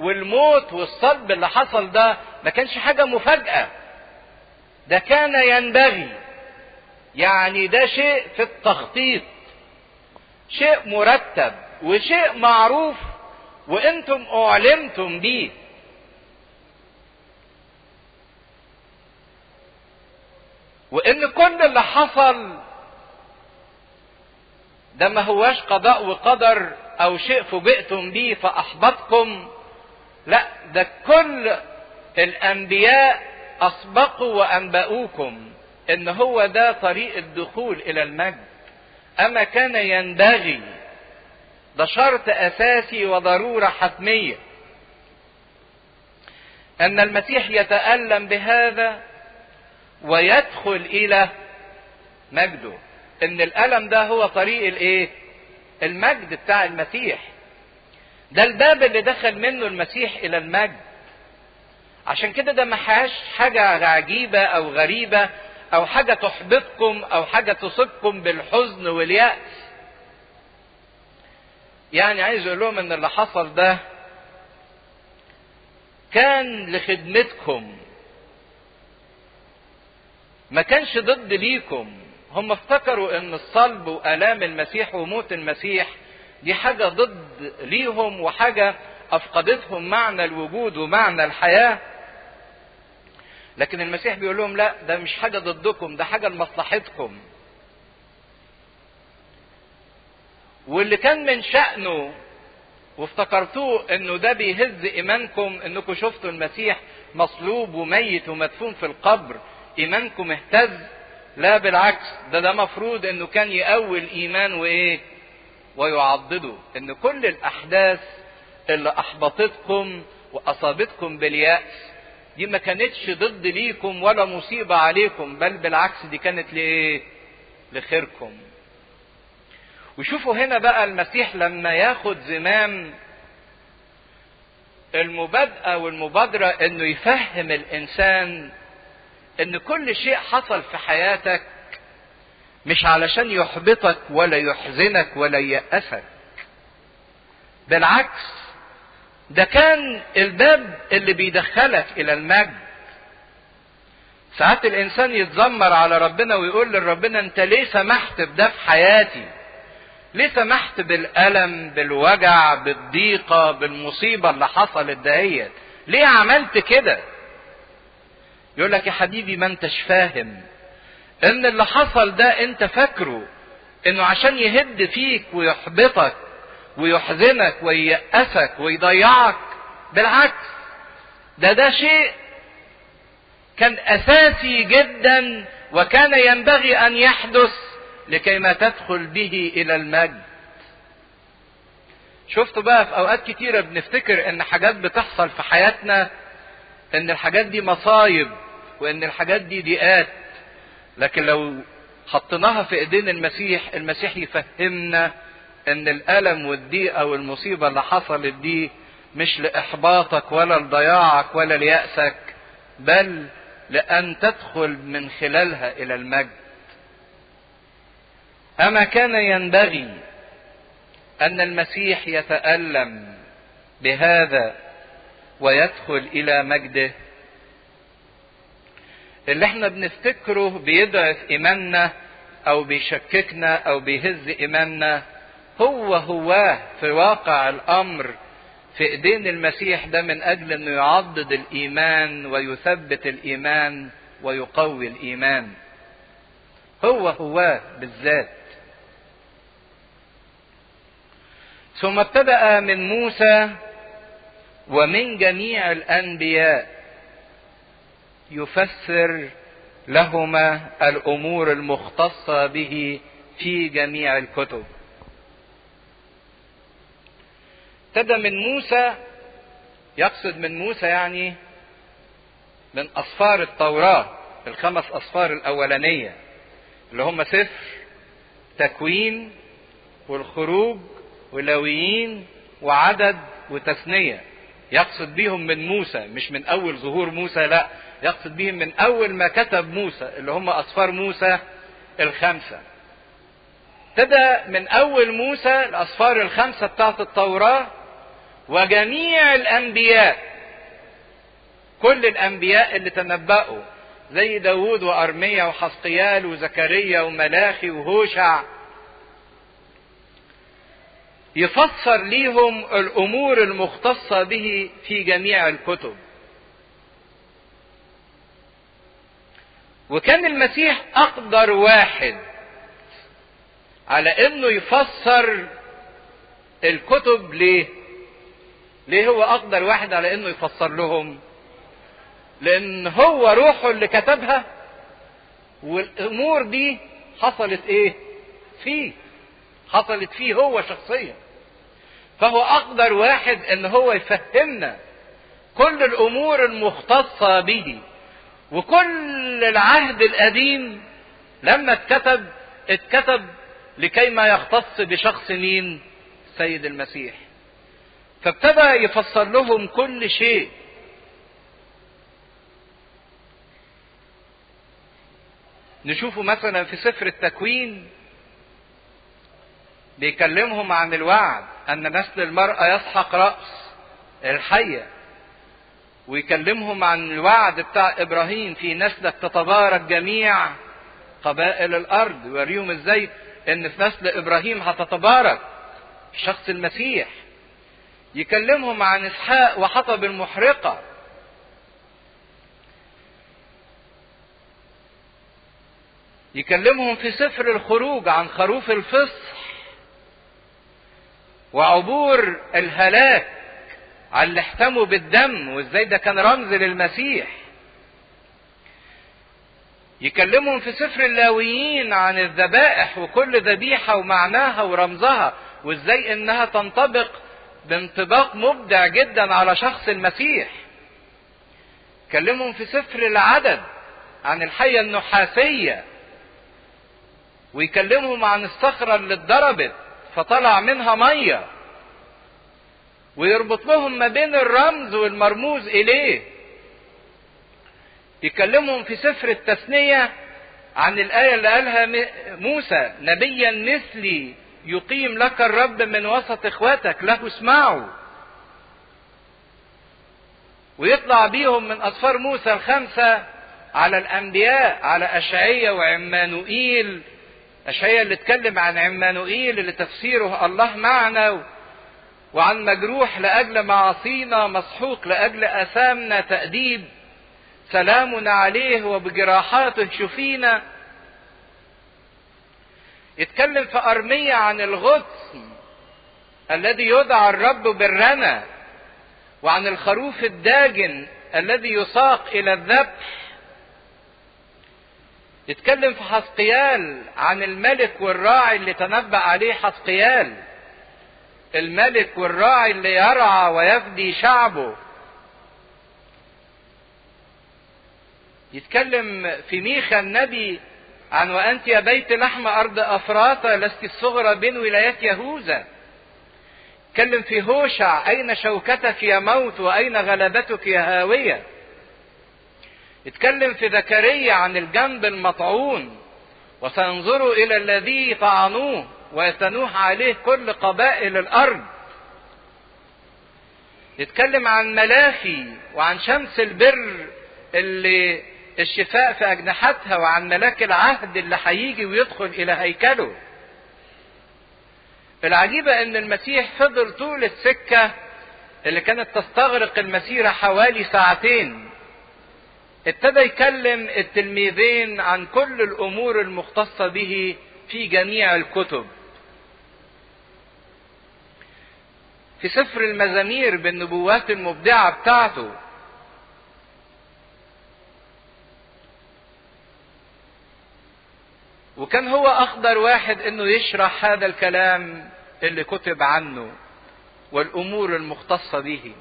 والموت والصلب اللي حصل ده ما كانش حاجة مفاجأة. ده كان ينبغي. يعني ده شيء في التخطيط. شيء مرتب وشيء معروف وأنتم اعلمتم بيه. وإن كل اللي حصل ده ما هواش قضاء وقدر أو شيء فوجئتم بيه فاحبطكم لا ده كل الأنبياء أسبقوا وأنبأوكم إن هو ده طريق الدخول إلى المجد. أما كان ينبغي ده شرط أساسي وضرورة حتمية. أن المسيح يتألم بهذا ويدخل إلى مجده. إن الألم ده هو طريق الإيه؟ المجد بتاع المسيح. ده الباب اللي دخل منه المسيح إلى المجد. عشان كده ده ما حاجة عجيبة أو غريبة أو حاجة تحبطكم أو حاجة تصيبكم بالحزن واليأس. يعني عايز أقول لهم إن اللي حصل ده كان لخدمتكم. ما كانش ضد ليكم. هم افتكروا إن الصلب وآلام المسيح وموت المسيح دي حاجة ضد ليهم وحاجة أفقدتهم معنى الوجود ومعنى الحياة. لكن المسيح بيقول لهم لا ده مش حاجة ضدكم ده حاجة لمصلحتكم. واللي كان من شأنه وافتكرتوه إنه ده بيهز إيمانكم إنكم شفتوا المسيح مصلوب وميت ومدفون في القبر إيمانكم اهتز. لا بالعكس ده ده مفروض إنه كان يقوي الإيمان وإيه؟ ويعضده إن كل الأحداث اللي أحبطتكم وأصابتكم باليأس دي ما كانتش ضد ليكم ولا مصيبة عليكم بل بالعكس دي كانت لإيه؟ لخيركم. وشوفوا هنا بقى المسيح لما ياخد زمام المبادئة والمبادرة إنه يفهم الإنسان إن كل شيء حصل في حياتك مش علشان يحبطك ولا يحزنك ولا ييأسك بالعكس ده كان الباب اللي بيدخلك إلى المجد. ساعات الإنسان يتذمر على ربنا ويقول لربنا أنت ليه سمحت بده في حياتي؟ ليه سمحت بالألم بالوجع بالضيقة بالمصيبة اللي حصلت دهيت؟ ليه عملت كده؟ يقول لك يا حبيبي ما أنتش فاهم. إن اللي حصل ده أنت فاكره إنه عشان يهد فيك ويحبطك ويحزنك وييأسك ويضيعك بالعكس ده ده شيء كان أساسي جدا وكان ينبغي أن يحدث لكي ما تدخل به إلى المجد. شفتوا بقى في أوقات كتيرة بنفتكر إن حاجات بتحصل في حياتنا إن الحاجات دي مصايب وإن الحاجات دي ضيقات. لكن لو حطيناها في إيدين المسيح المسيح يفهمنا إن الألم والضيقة والمصيبة اللي حصلت دي مش لإحباطك ولا لضياعك ولا ليأسك بل لأن تدخل من خلالها إلى المجد. أما كان ينبغي أن المسيح يتألم بهذا ويدخل إلى مجده اللي إحنا بنفتكره بيضعف ايماننا أو بيشككنا أو بيهز ايماننا هو هواه في واقع الأمر في إيدين المسيح ده من أجل إنه يعضد الإيمان ويثبت الإيمان ويقوي الإيمان. هو هواه بالذات. ثم ابتدأ من موسى ومن جميع الأنبياء. يفسر لهما الأمور المختصة به في جميع الكتب. ابتدى من موسى يقصد من موسى يعني من اسفار التوراة الخمس اسفار الأولانية اللي هم سفر تكوين والخروج ولويين وعدد وتثنية. يقصد بيهم من موسى مش من أول ظهور موسى لا يقصد بهم من أول ما كتب موسى اللي هم اسفار موسى الخمسة. ابتدى من أول موسى الاسفار الخمسة بتاعت التوراة وجميع الأنبياء كل الأنبياء اللي تنبأوا زي داود وارميا وحسقيال وزكريا وملاخي وهوشع. يفسر ليهم الأمور المختصة به في جميع الكتب. وكان المسيح أقدر واحد على إنه يفسر الكتب ليه؟ ليه هو أقدر واحد على إنه يفسر لهم؟ لأن هو روحه اللي كتبها والأمور دي حصلت إيه؟ فيه. حصلت فيه هو شخصيا. فهو أقدر واحد إن هو يفهمنا كل الأمور المختصة به. وكل العهد القديم لما اتكتب اتكتب لكي ما يختص بشخص مين؟ السيد المسيح. فابتدى يفسر لهم كل شيء. نشوفه مثلا في سفر التكوين بيكلمهم عن الوعد أن نسل المرأة يسحق رأس الحية. ويكلمهم عن الوعد بتاع إبراهيم في نسلك تتبارك جميع قبائل الأرض ويوريهم إزاي إن في نسل إبراهيم هتتبارك شخص المسيح. يكلمهم عن إسحاق وحطب المحرقة. يكلمهم في سفر الخروج عن خروف الفصح وعبور الهلاك. على اللي احتموا بالدم وازاي ده كان رمز للمسيح. يكلمهم في سفر اللاويين عن الذبائح وكل ذبيحة ومعناها ورمزها وازاي انها تنطبق بانطباق مبدع جدا على شخص المسيح. كلمهم في سفر العدد عن الحية النحاسية ويكلمهم عن الصخرة اللي اتضربت فطلع منها مية. ويربط لهم ما بين الرمز والمرموز إليه. يكلمهم في سفر التثنية عن الآية اللي قالها موسى نبيا مثلي يقيم لك الرب من وسط إخواتك له اسمعوا. ويطلع بيهم من اسفار موسى الخمسة على الأنبياء على اشعيا وعمانوئيل. اشعيا اللي اتكلم عن عمانوئيل اللي تفسيره الله معنا. وعن مجروح لأجل معاصينا مسحوق لأجل آثامنا تأديب. سلامنا عليه وبجراحاته شفينا. يتكلم في أرمية عن الغطس الذي يدعى الرب بالرنا وعن الخروف الداجن الذي يساق إلى الذبح. يتكلم في حسقيال عن الملك والراعي اللي تنبأ عليه حسقيال. الملك والراعي اللي يرعى ويفدي شعبه. يتكلم في ميخا النبي عن وأنت يا بيت لحم أرض أفراطة لست الصغرى بين ولايات يهوذا. يتكلم في هوشع أين شوكتك يا موت وأين غلبتك يا هاوية. يتكلم في زكريا عن الجنب المطعون وسينظروا إلى الذي طعنوه. ويتنوح عليه كل قبائل الأرض يتكلم عن ملاخي وعن شمس البر اللي الشفاء في أجنحتها وعن ملاك العهد اللي هيجي ويدخل إلى هيكله. العجيبة إن المسيح فضل طول السكة اللي كانت تستغرق المسيرة حوالي ساعتين. ابتدى يكلم التلميذين عن كل الأمور المختصة به في جميع الكتب. في سفر المزامير بالنبوات المبدعة بتاعته. وكان هو أقدر واحد إنه يشرح هذا الكلام اللي كتب عنه والأمور المختصة به.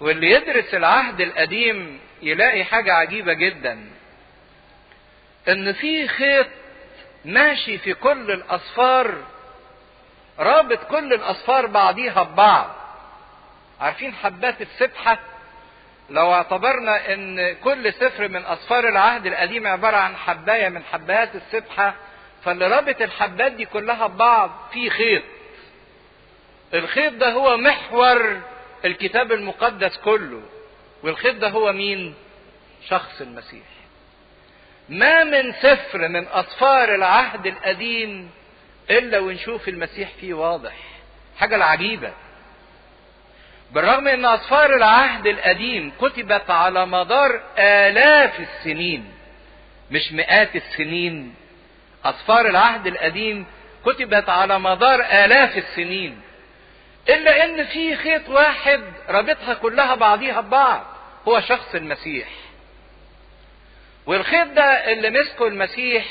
واللي يدرس العهد القديم يلاقي حاجة عجيبة جدا. إن في خيط ماشي في كل الأصفار رابط كل الأصفار بعضيها ببعض. عارفين حبات السبحة؟ لو اعتبرنا إن كل سفر من اسفار العهد القديم عبارة عن حباية من حبات السبحة فاللي رابط الحبات دي كلها ببعض في خيط. الخيط ده هو محور الكتاب المقدس كله. والخيط ده هو مين؟ شخص المسيح. ما من سفر من أسفار العهد القديم إلا ونشوف المسيح فيه واضح. حاجة العجيبة. بالرغم إن اسفار العهد القديم كتبت على مدار آلاف السنين مش مئات السنين اسفار العهد القديم كتبت على مدار آلاف السنين إلا إن في خيط واحد رابطها كلها بعضيها ببعض هو شخص المسيح. والخيط ده اللي مسكه المسيح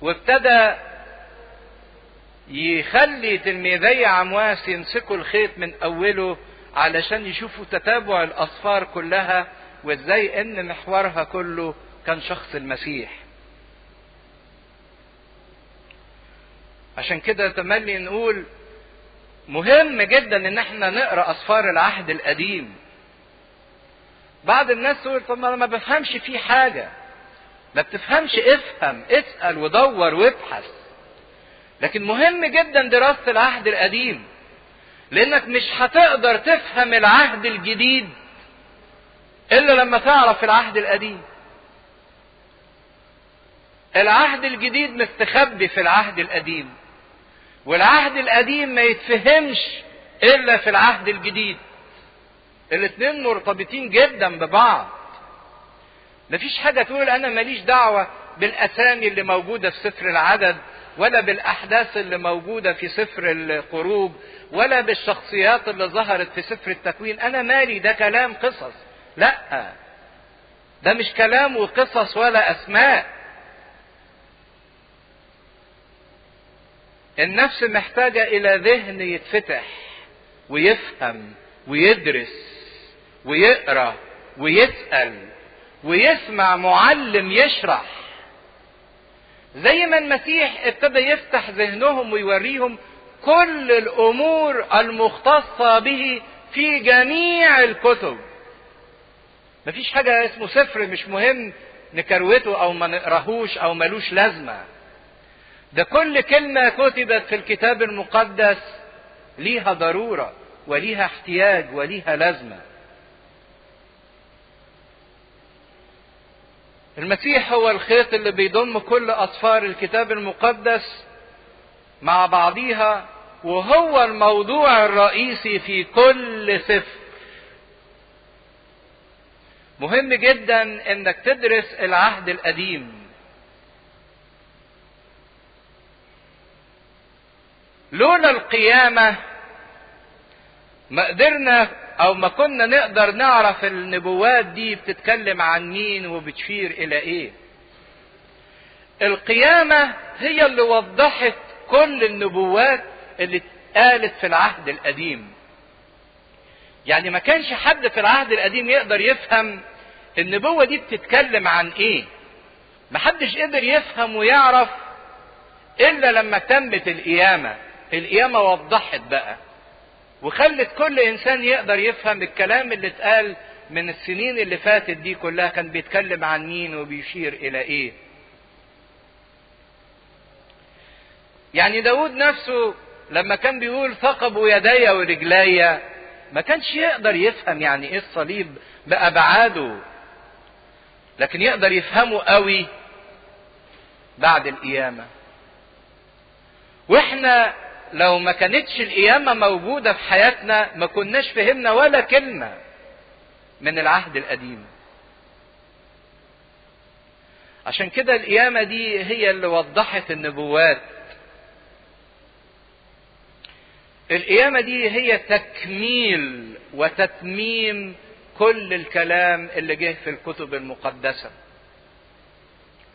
وابتدى يخلي تلميذي عمواس يمسكوا الخيط من أوله علشان يشوفوا تتابع الأسفار كلها وإزاي إن محورها كله كان شخص المسيح. عشان كده تملي نقول مهم جدا إن إحنا نقرأ أسفار العهد القديم. بعض الناس تقول طب ما أنا ما بفهمش فيه حاجة. ما بتفهمش افهم اسأل ودور وابحث. لكن مهم جدا دراسة العهد القديم لأنك مش هتقدر تفهم العهد الجديد إلا لما تعرف العهد القديم. العهد الجديد مستخبي في العهد القديم والعهد القديم ما يتفهمش إلا في العهد الجديد. الاتنين مرتبطين جدا ببعض. مفيش حاجة تقول أنا ماليش دعوة بالأسامي اللي موجودة في سفر العدد ولا بالأحداث اللي موجودة في سفر الخروج ولا بالشخصيات اللي ظهرت في سفر التكوين. أنا مالي ده كلام قصص. لا ده مش كلام وقصص ولا أسماء. النفس محتاجة إلى ذهن يتفتح ويفهم ويدرس ويقرأ ويسأل ويسمع معلم يشرح. زي ما المسيح ابتدى يفتح ذهنهم ويوريهم كل الأمور المختصة به في جميع الكتب. مفيش حاجة اسمه سفر مش مهم نكروته أو ما نقراهوش أو ملوش لازمة. ده كل كلمة كتبت في الكتاب المقدس ليها ضرورة وليها احتياج وليها لازمة. المسيح هو الخيط اللي بيضم كل أسفار الكتاب المقدس مع بعضيها وهو الموضوع الرئيسي في كل سفر مهم جدا إنك تدرس العهد القديم. لولا القيامة ما قدرنا أو ما كنا نقدر نعرف النبوات دي بتتكلم عن مين وبتشير إلى إيه. القيامة هي اللي وضحت كل النبوات اللي اتقالت في العهد القديم. يعني ما كانش حد في العهد القديم يقدر يفهم النبوة دي بتتكلم عن إيه. محدش قدر يفهم ويعرف إلا لما تمت القيامة. القيامة وضحت بقى. وخلت كل إنسان يقدر يفهم الكلام اللي اتقال من السنين اللي فاتت دي كلها كان بيتكلم عن مين وبيشير إلى إيه. يعني داود نفسه لما كان بيقول ثقبوا يدي ورجلي ما كانش يقدر يفهم يعني إيه الصليب بأبعاده لكن يقدر يفهمه قوي بعد القيامة. وإحنا لو ما كانتش القيامة موجودة في حياتنا ما كناش فهمنا ولا كلمة من العهد القديم. عشان كده القيامة دي هي اللي وضحت النبوات. القيامة دي هي تكميل وتتميم كل الكلام اللي جه في الكتب المقدسة.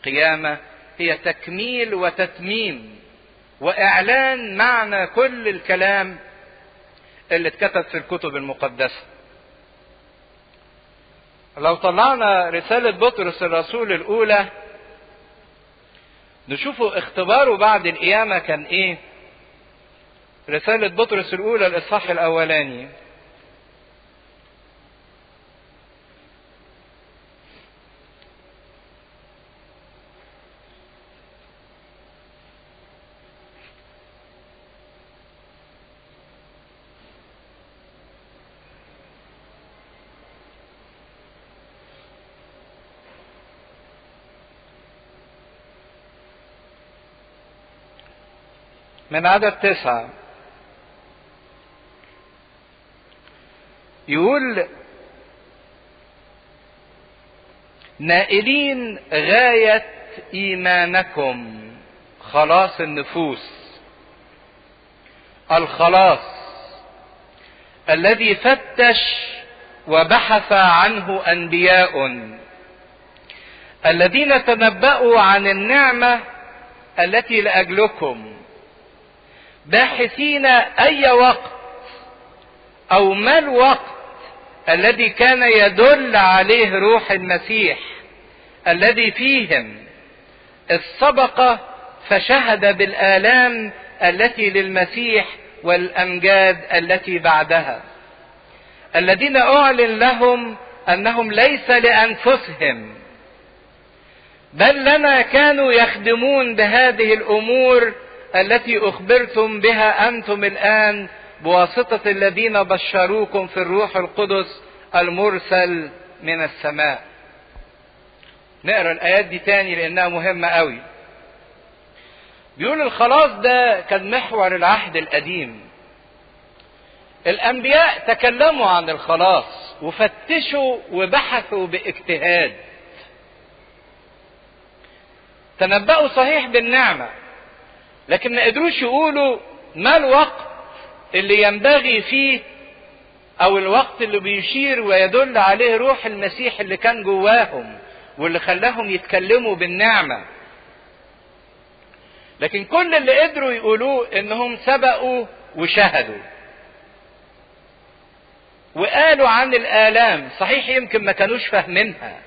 قيامة هي تكميل وتتميم. وإعلان معنى كل الكلام اللي اتكتب في الكتب المقدسة لو طلعنا رسالة بطرس الرسول الأولى نشوفوا اختباره بعد القيامة كان إيه؟ رسالة بطرس الأولى الإصحاح الأولاني من عدد تسعة يقول نائلين غاية إيمانكم. خلاص النفوس. الخلاص. الذي فتش وبحث عنه أنبياء. الذين تنبأوا عن النعمة التي لأجلكم. باحثين أي وقت أو ما الوقت الذي كان يدل عليه روح المسيح الذي فيهم السبق فشهد بالآلام التي للمسيح والأمجاد التي بعدها الذين أعلن لهم أنهم ليس لأنفسهم بل لنا كانوا يخدمون بهذه الأمور التي أخبرتم بها أنتم الآن بواسطة الذين بشروكم في الروح القدس المرسل من السماء. نقرأ الآيات دي تاني لأنها مهمة قوي. بيقول الخلاص ده كان محور العهد القديم. الأنبياء تكلموا عن الخلاص وفتشوا وبحثوا باجتهاد. تنبأوا صحيح بالنعمة. لكن ما قدروش يقولوا ما الوقت اللي ينبغي فيه أو الوقت اللي بيشير ويدل عليه روح المسيح اللي كان جواهم واللي خلاهم يتكلموا بالنعمة. لكن كل اللي قدروا يقولوه إنهم سبقوا وشهدوا. وقالوا عن الآلام صحيح يمكن ما كانوش فاهمينها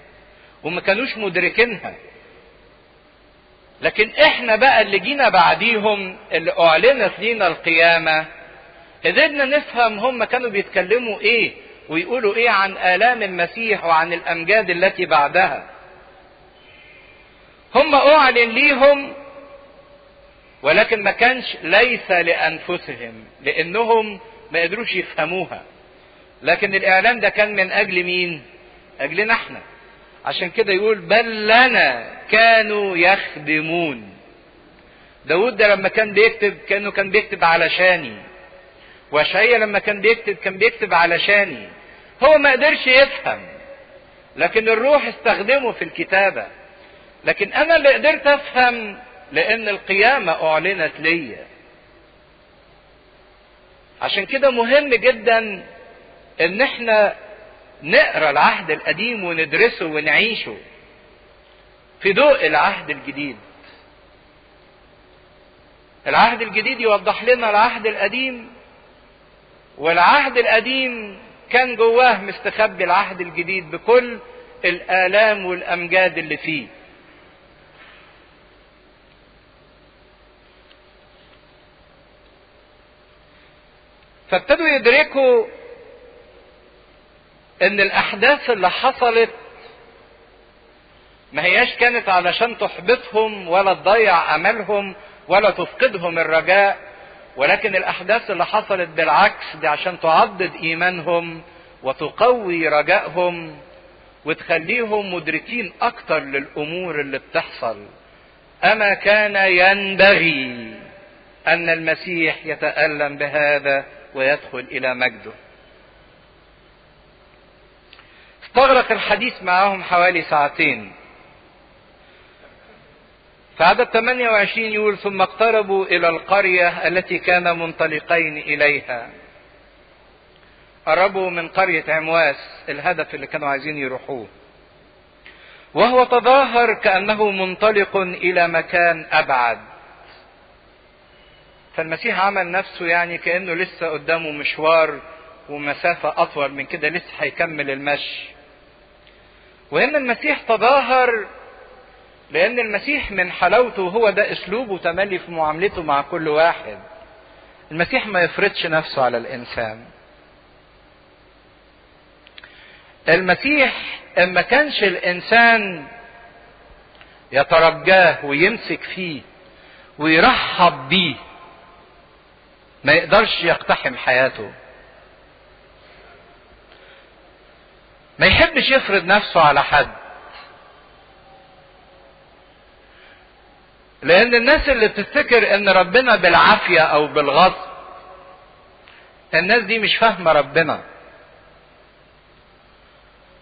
وما كانوش مدركينها لكن إحنا بقى اللي جينا بعديهم اللي أعلنت لينا القيامة قدرنا نفهم هم كانوا بيتكلموا إيه ويقولوا إيه عن آلام المسيح وعن الأمجاد التي بعدها. هم أعلن ليهم ولكن ما كانش ليس لأنفسهم لأنهم ما قدروش يفهموها. لكن الإعلان ده كان من أجل مين؟ أجلنا إحنا. عشان كده يقول بل لنا كانوا يخدمون. داود ده لما كان بيكتب كأنه كان بيكتب علشاني واشعيا لما كان بيكتب كان بيكتب علشاني هو ما قدرش يفهم لكن الروح استخدمه في الكتابة. لكن أنا اللي قدرت أفهم لأن القيامة أعلنت ليا. عشان كده مهم جدا إن إحنا نقرأ العهد القديم وندرسه ونعيشه في ضوء العهد الجديد. العهد الجديد يوضح لنا العهد القديم والعهد القديم كان جواه مستخبي العهد الجديد بكل الآلام والأمجاد اللي فيه. فابتدوا يدركوا إن الأحداث اللي حصلت ما هياش كانت علشان تحبطهم ولا تضيع أملهم ولا تفقدهم الرجاء ولكن الأحداث اللي حصلت بالعكس دي عشان تعضد إيمانهم وتقوي رجائهم وتخليهم مدركين أكتر للأمور اللي بتحصل. أما كان ينبغي أن المسيح يتألم بهذا ويدخل إلى مجده. استغرق الحديث معهم حوالي ساعتين. في عدد 28 يقول ثم اقتربوا إلى القرية التي كان منطلقين إليها. قربوا من قرية عمواس الهدف اللي كانوا عايزين يروحوه. وهو تظاهر كأنه منطلق إلى مكان أبعد. فالمسيح عمل نفسه يعني كأنه لسه قدامه مشوار ومسافة أطول من كده لسه هيكمل المشي. وهنا المسيح تظاهر لأن المسيح من حلاوته هو ده أسلوبه تملي في معاملته مع كل واحد. المسيح ما يفرضش نفسه على الإنسان. المسيح اما كانش الإنسان يترجاه ويمسك فيه ويرحب بيه ما يقدرش يقتحم حياته. ما يحبش يفرض نفسه على حد. لأن الناس اللي بتفتكر إن ربنا بالعافية أو بالغصب الناس دي مش فاهمة ربنا.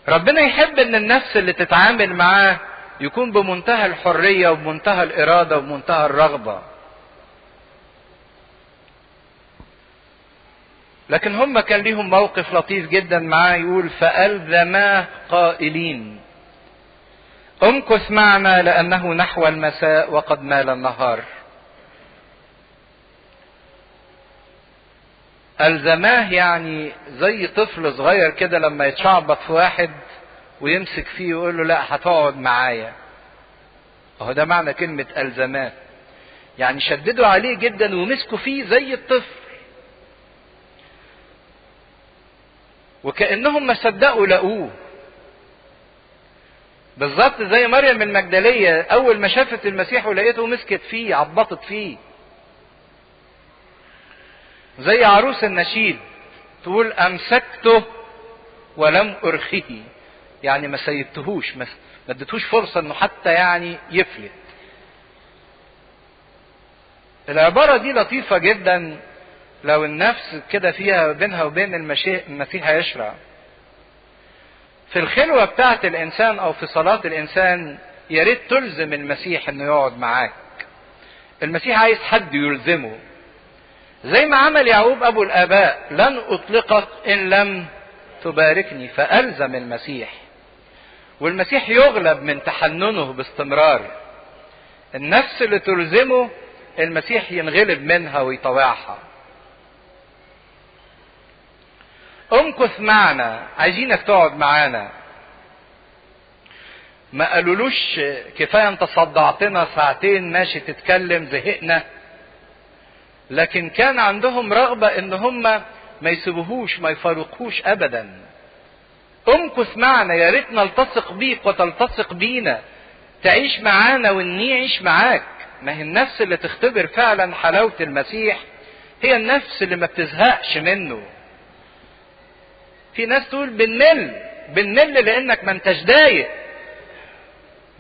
ربنا يحب إن النفس اللي تتعامل معاه يكون بمنتهى الحرية وبمنتهى الإرادة وبمنتهى الرغبة. لكن هم كان ليهم موقف لطيف جدا معاه يقول فألزماه قائلين. أمكث معنا لأنه نحو المساء وقد مال النهار. ألزماه يعني زي طفل صغير كده لما يتشعبط في واحد ويمسك فيه ويقول له لا هتقعد معايا. أهو ده معنى كلمة ألزماه يعني شددوا عليه جدا ومسكوا فيه زي الطفل. وكأنهم ما صدقوا لقوه. بالظبط زي مريم المجدلية أول ما شافت المسيح ولقيته مسكت فيه عبطت فيه. زي عروس النشيد تقول أمسكته ولم أرخيه يعني ما سيبتهوش ما اديتهوش فرصة إنه حتى يعني يفلت. العبارة دي لطيفة جدا. لو النفس كده فيها بينها وبين المسيح هيشرع في الخلوة بتاعة الإنسان أو في صلاة الإنسان يا ريت تلزم المسيح إنه يقعد معاك. المسيح عايز حد يلزمه. زي ما عمل يعقوب أبو الآباء لن أطلقك إن لم تباركني فألزم المسيح. والمسيح يغلب من تحننه باستمرار. النفس اللي تلزمه المسيح ينغلب منها ويطوعها. امكث معنا عايزينك تقعد معانا. ما قالولوش كفاية أنت صدعتنا ساعتين ماشي تتكلم زهقنا. لكن كان عندهم رغبة إن هم ما يسيبوهوش ما يفارقوش ابدا. امكث معنا يا ريت نلتصق بيك وتلتصق بينا. تعيش معانا ونعيش معاك. ما هي النفس اللي تختبر فعلا حلاوة المسيح هي النفس اللي ما بتزهقش منه. في ناس تقول بنمل بنمل لأنك ما انتش ضايق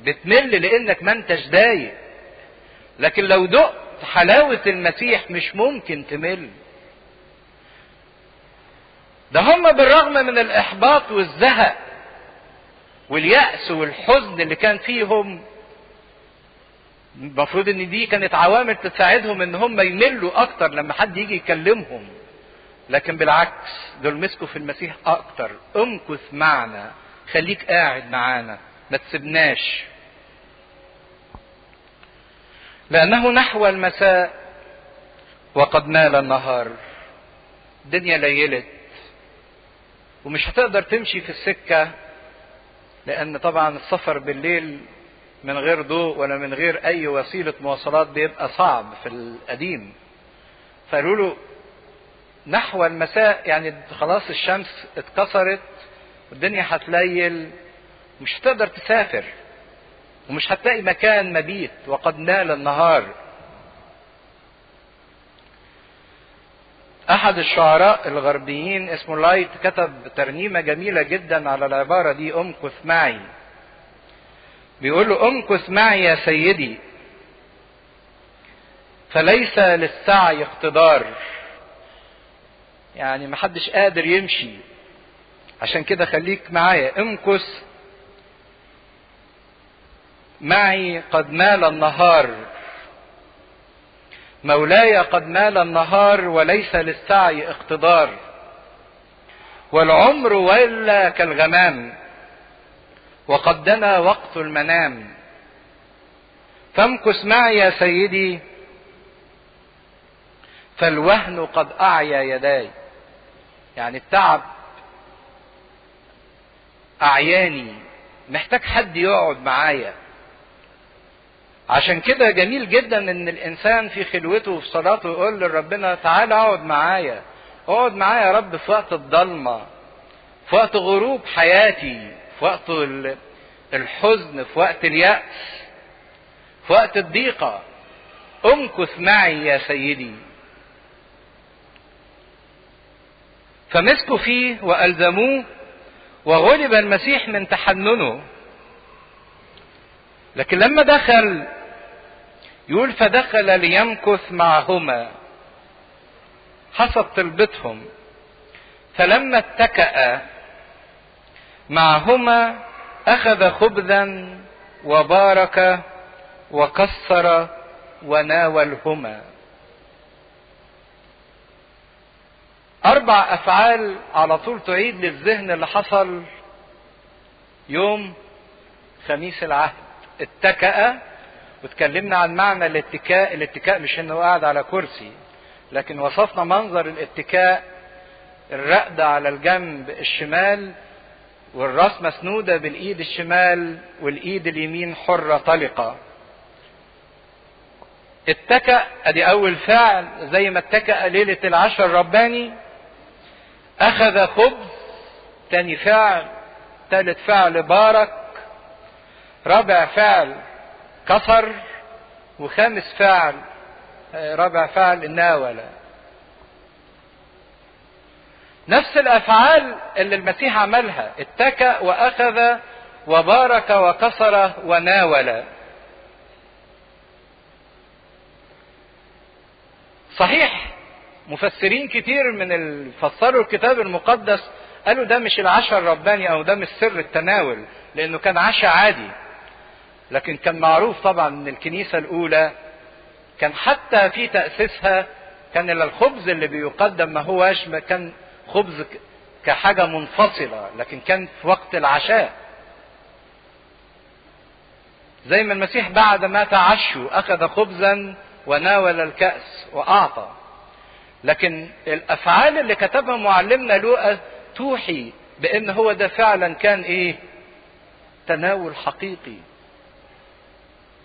بتمل لأنك ما انتش ضايق لكن لو دقت حلاوة المسيح مش ممكن تمل. ده هم بالرغم من الإحباط والزهق واليأس والحزن اللي كان فيهم المفروض إن دي كانت عوامل تساعدهم إن هم يملوا أكتر لما حد يجي يكلمهم. لكن بالعكس دول مسكوا في المسيح أكتر. أمكث معنا. خليك قاعد معانا. ما تسيبناش. لأنه نحو المساء وقد مال النهار. الدنيا ليلت. ومش هتقدر تمشي في السكة لأن طبعا السفر بالليل من غير ضوء ولا من غير أي وسيلة مواصلات بيبقى صعب في القديم. فقالوا له نحو المساء يعني خلاص الشمس اتكسرت والدنيا هتليل مش هتقدر تسافر ومش هتلاقي مكان مبيت وقد نال النهار. أحد الشعراء الغربيين اسمه لايت كتب ترنيمة جميلة جدا على العبارة دي امكث معي بيقول له امكث معي يا سيدي فليس للسعي اقتدار يعني محدش قادر يمشي. عشان كده خليك معايا امكث معي قد مال النهار. مولاي قد مال النهار وليس للسعي اقتدار. والعمر ولا كالغمام وقد دنا وقت المنام. فامكث معي يا سيدي فالوهن قد أعيا يداي. يعني التعب أعياني محتاج حد يقعد معايا. عشان كده جميل جدا إن الإنسان في خلوته وفي صلاته يقول لربنا تعالى اقعد معايا اقعد معايا يا رب في وقت الضلمة في وقت غروب حياتي في وقت الحزن في وقت اليأس في وقت الضيقة. امكث معي يا سيدي. فمسكوا فيه وألزموه وغلب المسيح من تحننه. لكن لما دخل يقول فدخل ليمكث معهما. حسب طلبتهم. فلما اتكأ معهما أخذ خبزا وبارك وكسر وناولهما. أربع أفعال على طول تعيد للذهن اللي حصل يوم خميس العهد. اتكأ واتكلمنا عن معنى الاتكاء. الاتكاء مش إنه قاعد على كرسي لكن وصفنا منظر الاتكاء الرقدة على الجنب الشمال والراس مسنودة بالإيد الشمال والإيد اليمين حرة طلقة. اتكأ أدي أول فعل زي ما اتكأ ليلة العشر الرباني أخذ خبز تاني فعل ثالث فعل بارك رابع فعل كسر وخامس فعل رابع فعل الناولة نفس الأفعال اللي المسيح عملها اتكأ وأخذ وبارك وكسر وناول. صحيح؟ مفسرين كتير من اللي فسروا الكتاب المقدس قالوا ده مش العشاء الرباني أو ده مش سر التناول لأنه كان عشاء عادي. لكن كان معروف طبعا إن الكنيسة الأولى كان حتى في تأسيسها كان الخبز اللي بيقدم ما هوش ما كان خبز كحاجة منفصلة لكن كان في وقت العشاء. زي ما المسيح بعد ما تعشوا أخذ خبزا وناول الكأس وأعطى. لكن الأفعال اللي كتبها معلمنا لوقا توحي بأن هو ده فعلا كان إيه؟ تناول حقيقي.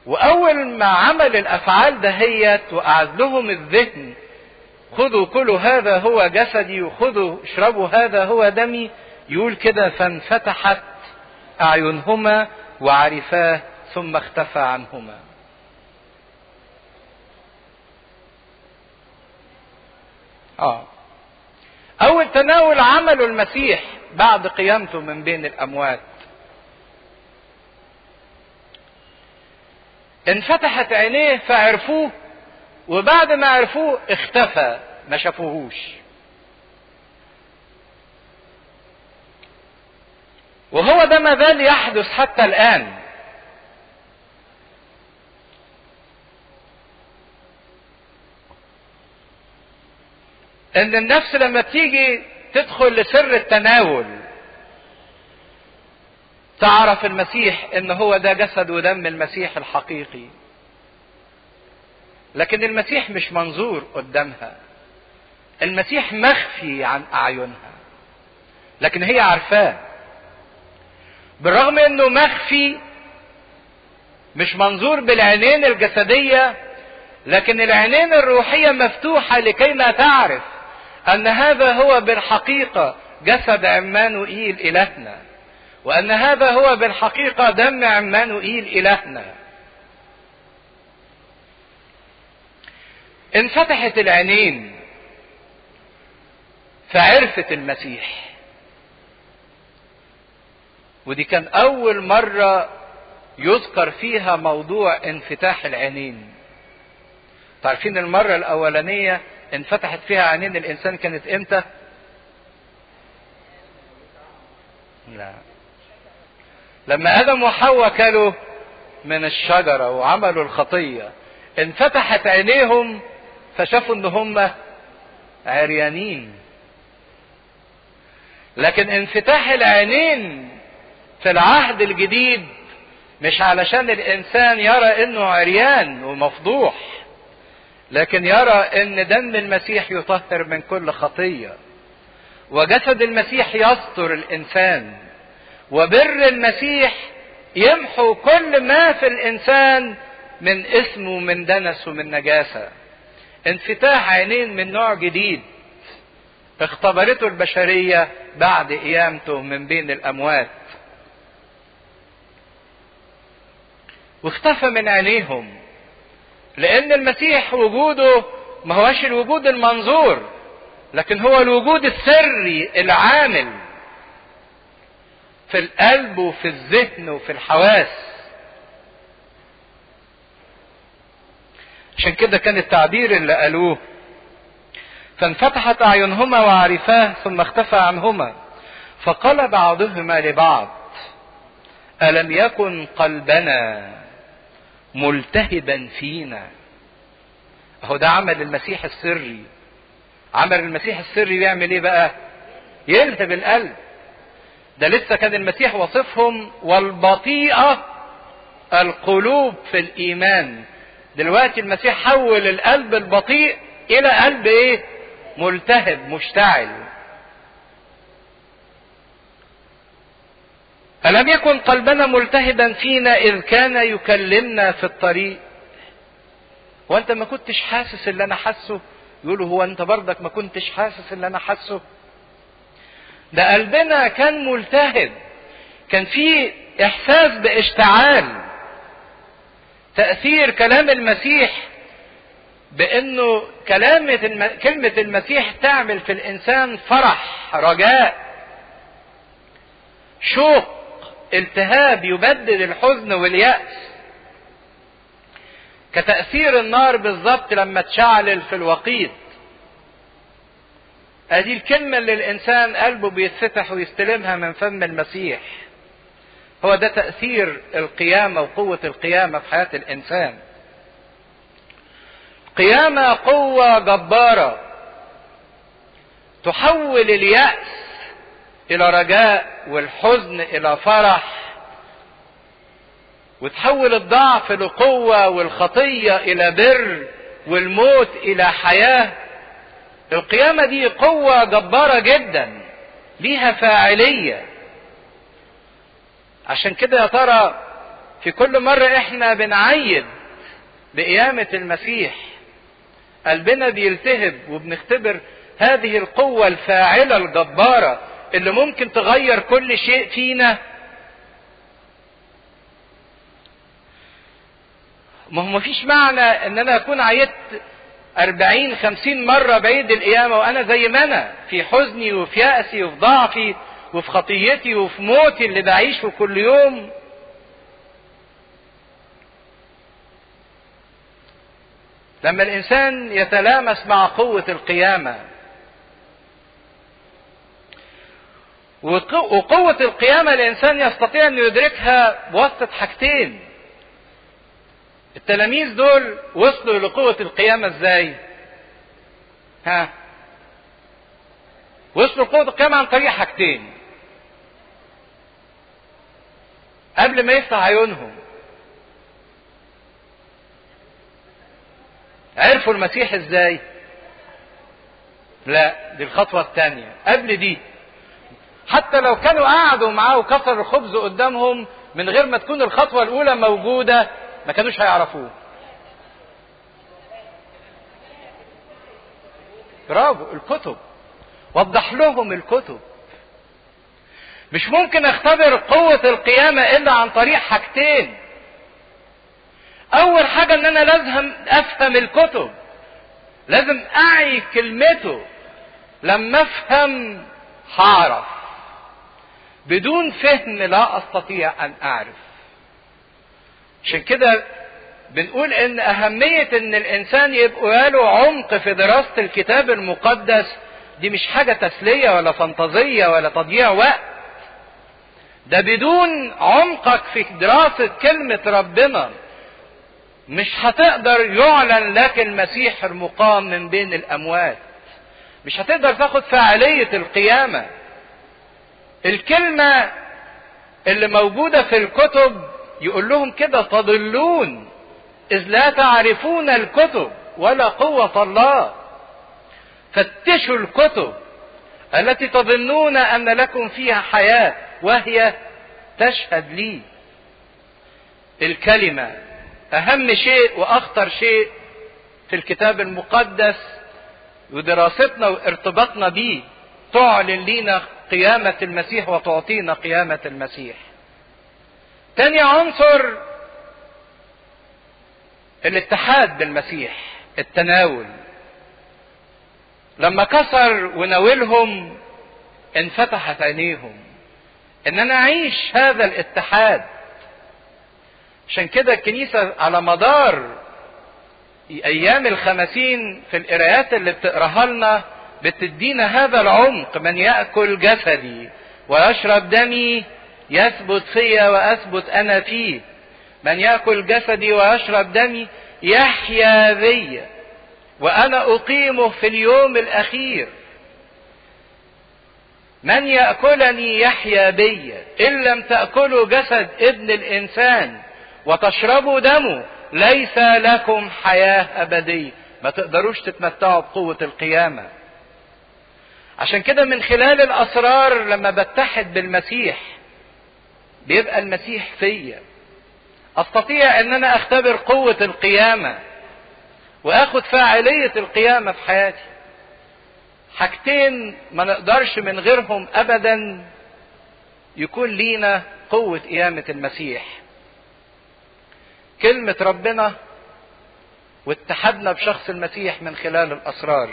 وأول ما عمل الأفعال دهيت وقعد لهم الذهن. خذوا كلوا هذا هو جسدي وخذوا اشربوا هذا هو دمي. يقول كده فانفتحت أعينهما وعرفاه ثم اختفى عنهما. آه. اول تناول عمله المسيح بعد قيامته من بين الأموات. انفتحت عينيه فعرفوه وبعد ما عرفوه اختفى ما شافوهوش. وهو ده ما زال يحدث حتى الآن. إن النفس لما تيجي تدخل لسر التناول تعرف المسيح إن هو ده جسد ودم المسيح الحقيقي. لكن المسيح مش منظور قدامها. المسيح مخفي عن أعينها. لكن هي عارفاه. بالرغم إنه مخفي مش منظور بالعينين الجسدية لكن العينين الروحية مفتوحة لكي لا تعرف. أن هذا هو بالحقيقة جسد عمانوئيل إلهنا وأن هذا هو بالحقيقة دم عمانوئيل إلهنا. انفتحت العينين فعرفت المسيح. ودي كان أول مرة يذكر فيها موضوع انفتاح العينين. تعرفين المرة الأولانية؟ انفتحت فيها عينين الإنسان كانت إمتى؟ لا. لما آدم وحواء كلوا من الشجرة وعملوا الخطية انفتحت عينيهم فشافوا إن هم عريانين. لكن انفتاح العينين في العهد الجديد مش علشان الإنسان يرى إنه عريان ومفضوح. لكن يرى إن دم المسيح يطهر من كل خطية وجسد المسيح يستر الإنسان وبر المسيح يمحو كل ما في الإنسان من اسم ومن دنس ومن نجاسة. انفتاح عينين من نوع جديد اختبرته البشرية بعد قيامته من بين الأموات. واختفى من عينيهم. لأن المسيح وجوده ما هوش الوجود المنظور لكن هو الوجود السري العامل في القلب وفي الذهن وفي الحواس. عشان كده كان التعبير اللي قالوه فانفتحت أعينهما وعرفاه ثم اختفى عنهما فقال بعضهما لبعض ألم يكن قلبنا ملتهبا فينا. أهو ده عمل المسيح السري. عمل المسيح السري يعمل إيه بقى؟ يلهب القلب. ده لسه كان المسيح وصفهم والبطيئة القلوب في الإيمان. دلوقتي المسيح حول القلب البطيء إلى قلب إيه؟ ملتهب مشتعل. ألم يكن قلبنا ملتهبا فينا إذ كان يكلمنا في الطريق؟ وأنت ما كنتش حاسس اللي أنا حاسه؟ يقولوا هو أنت برضك ما كنتش حاسس اللي أنا حاسه؟ ده قلبنا كان ملتهب كان في إحساس باشتعال تأثير كلام المسيح بأنه كلامة كلمة المسيح تعمل في الإنسان فرح رجاء شوق التهاب يبدد الحزن واليأس. كتأثير النار بالظبط لما تشعلل في الوقيد أدي الكلمة اللي الإنسان قلبه بيتفتح ويستلمها من فم المسيح. هو ده تأثير القيامة وقوة القيامة في حياة الإنسان. قيامة قوة جبارة تحول اليأس إلى رجاء والحزن إلى فرح وتحول الضعف لقوة والخطية إلى بر والموت إلى حياة. القيامة دي قوة جبارة جدا ليها فاعلية. عشان كده يا ترى في كل مرة إحنا بنعيد بقيامة المسيح قلبنا بيلتهب وبنختبر هذه القوة الفاعلة الجبارة اللي ممكن تغير كل شيء فينا. ما هو مفيش معنى إن أنا أكون عيدت أربعين خمسين مرة بعيد القيامة وأنا زي ما أنا في حزني وفي يأسي وفي ضعفي وفي خطيتي وفي موتي اللي بعيشه كل يوم. لما الإنسان يتلامس مع قوة القيامة وقوة القيامة الإنسان يستطيع أن يدركها بواسطة حاجتين التلاميذ دول وصلوا لقوة القيامة إزاي؟ ها؟ وصلوا لقوة القيامة عن طريق حاجتين. قبل ما يفتح عيونهم. عرفوا المسيح إزاي؟ لا دي الخطوة الثانية، قبل دي. حتى لو كانوا قعدوا معاه وكسر الخبز قدامهم من غير ما تكون الخطوة الأولى موجودة ما كانوش هيعرفوه. برافو الكتب. وضح لهم الكتب. مش ممكن أختبر قوة القيامة إلا عن طريق حاجتين. أول حاجة إن أنا لازم أفهم الكتب. لازم أعي كلمته. لما أفهم هعرف. بدون فهم لا أستطيع أن أعرف. عشان كده بنقول إن أهمية إن الإنسان يبقى له عمق في دراسة الكتاب المقدس دي مش حاجة تسلية ولا فانتازية ولا تضييع وقت. ده بدون عمقك في دراسة كلمة ربنا مش هتقدر يعلن لك المسيح المقام من بين الأموات. مش هتقدر تاخد فاعلية القيامة. الكلمة اللي موجودة في الكتب يقول لهم كده تضلون إذ لا تعرفون الكتب ولا قوة الله. فتشوا الكتب التي تظنون أن لكم فيها حياة وهي تشهد لي. الكلمة أهم شيء وأخطر شيء في الكتاب المقدس ودراستنا وارتباطنا به تعلن لينا قيامة المسيح وتعطينا قيامة المسيح. تاني عنصر الاتحاد بالمسيح التناول. لما كسر وناولهم انفتحت عينيهم. إن أنا أعيش هذا الاتحاد. عشان كده الكنيسة على مدار أيام الخمسين في القرايات اللي بتقراها لنا بتدينا هذا العمق من يأكل جسدي ويشرب دمي يثبت فيا وأثبت أنا فيه. من يأكل جسدي ويشرب دمي يحيا بي وأنا أقيمه في اليوم الأخير. من يأكلني يحيا بي. إن لم تاكلوا جسد ابن الإنسان وتشربوا دمه ليس لكم حياة ابديه ما تقدروش تتمتعوا بقوة القيامة. عشان كده من خلال الأسرار لما بتحد بالمسيح بيبقى المسيح فيا. أستطيع إن أنا أختبر قوة القيامة واخد فاعلية القيامة في حياتي. حاجتين ما نقدرش من غيرهم ابدا يكون لينا قوة قيامة المسيح. كلمة ربنا واتحدنا بشخص المسيح من خلال الأسرار.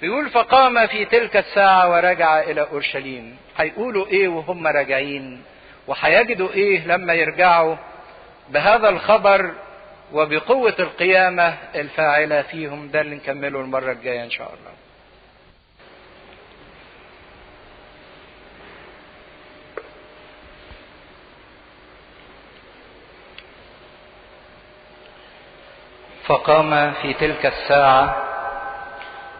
بيقول فقام في تلك الساعة ورجع إلى أورشليم. هيقولوا إيه وهم راجعين؟ وهيجدوا إيه لما يرجعوا؟ بهذا الخبر وبقوة القيامة الفاعلة فيهم. ده اللي نكمله المرة الجاية إن شاء الله. فقام في تلك الساعة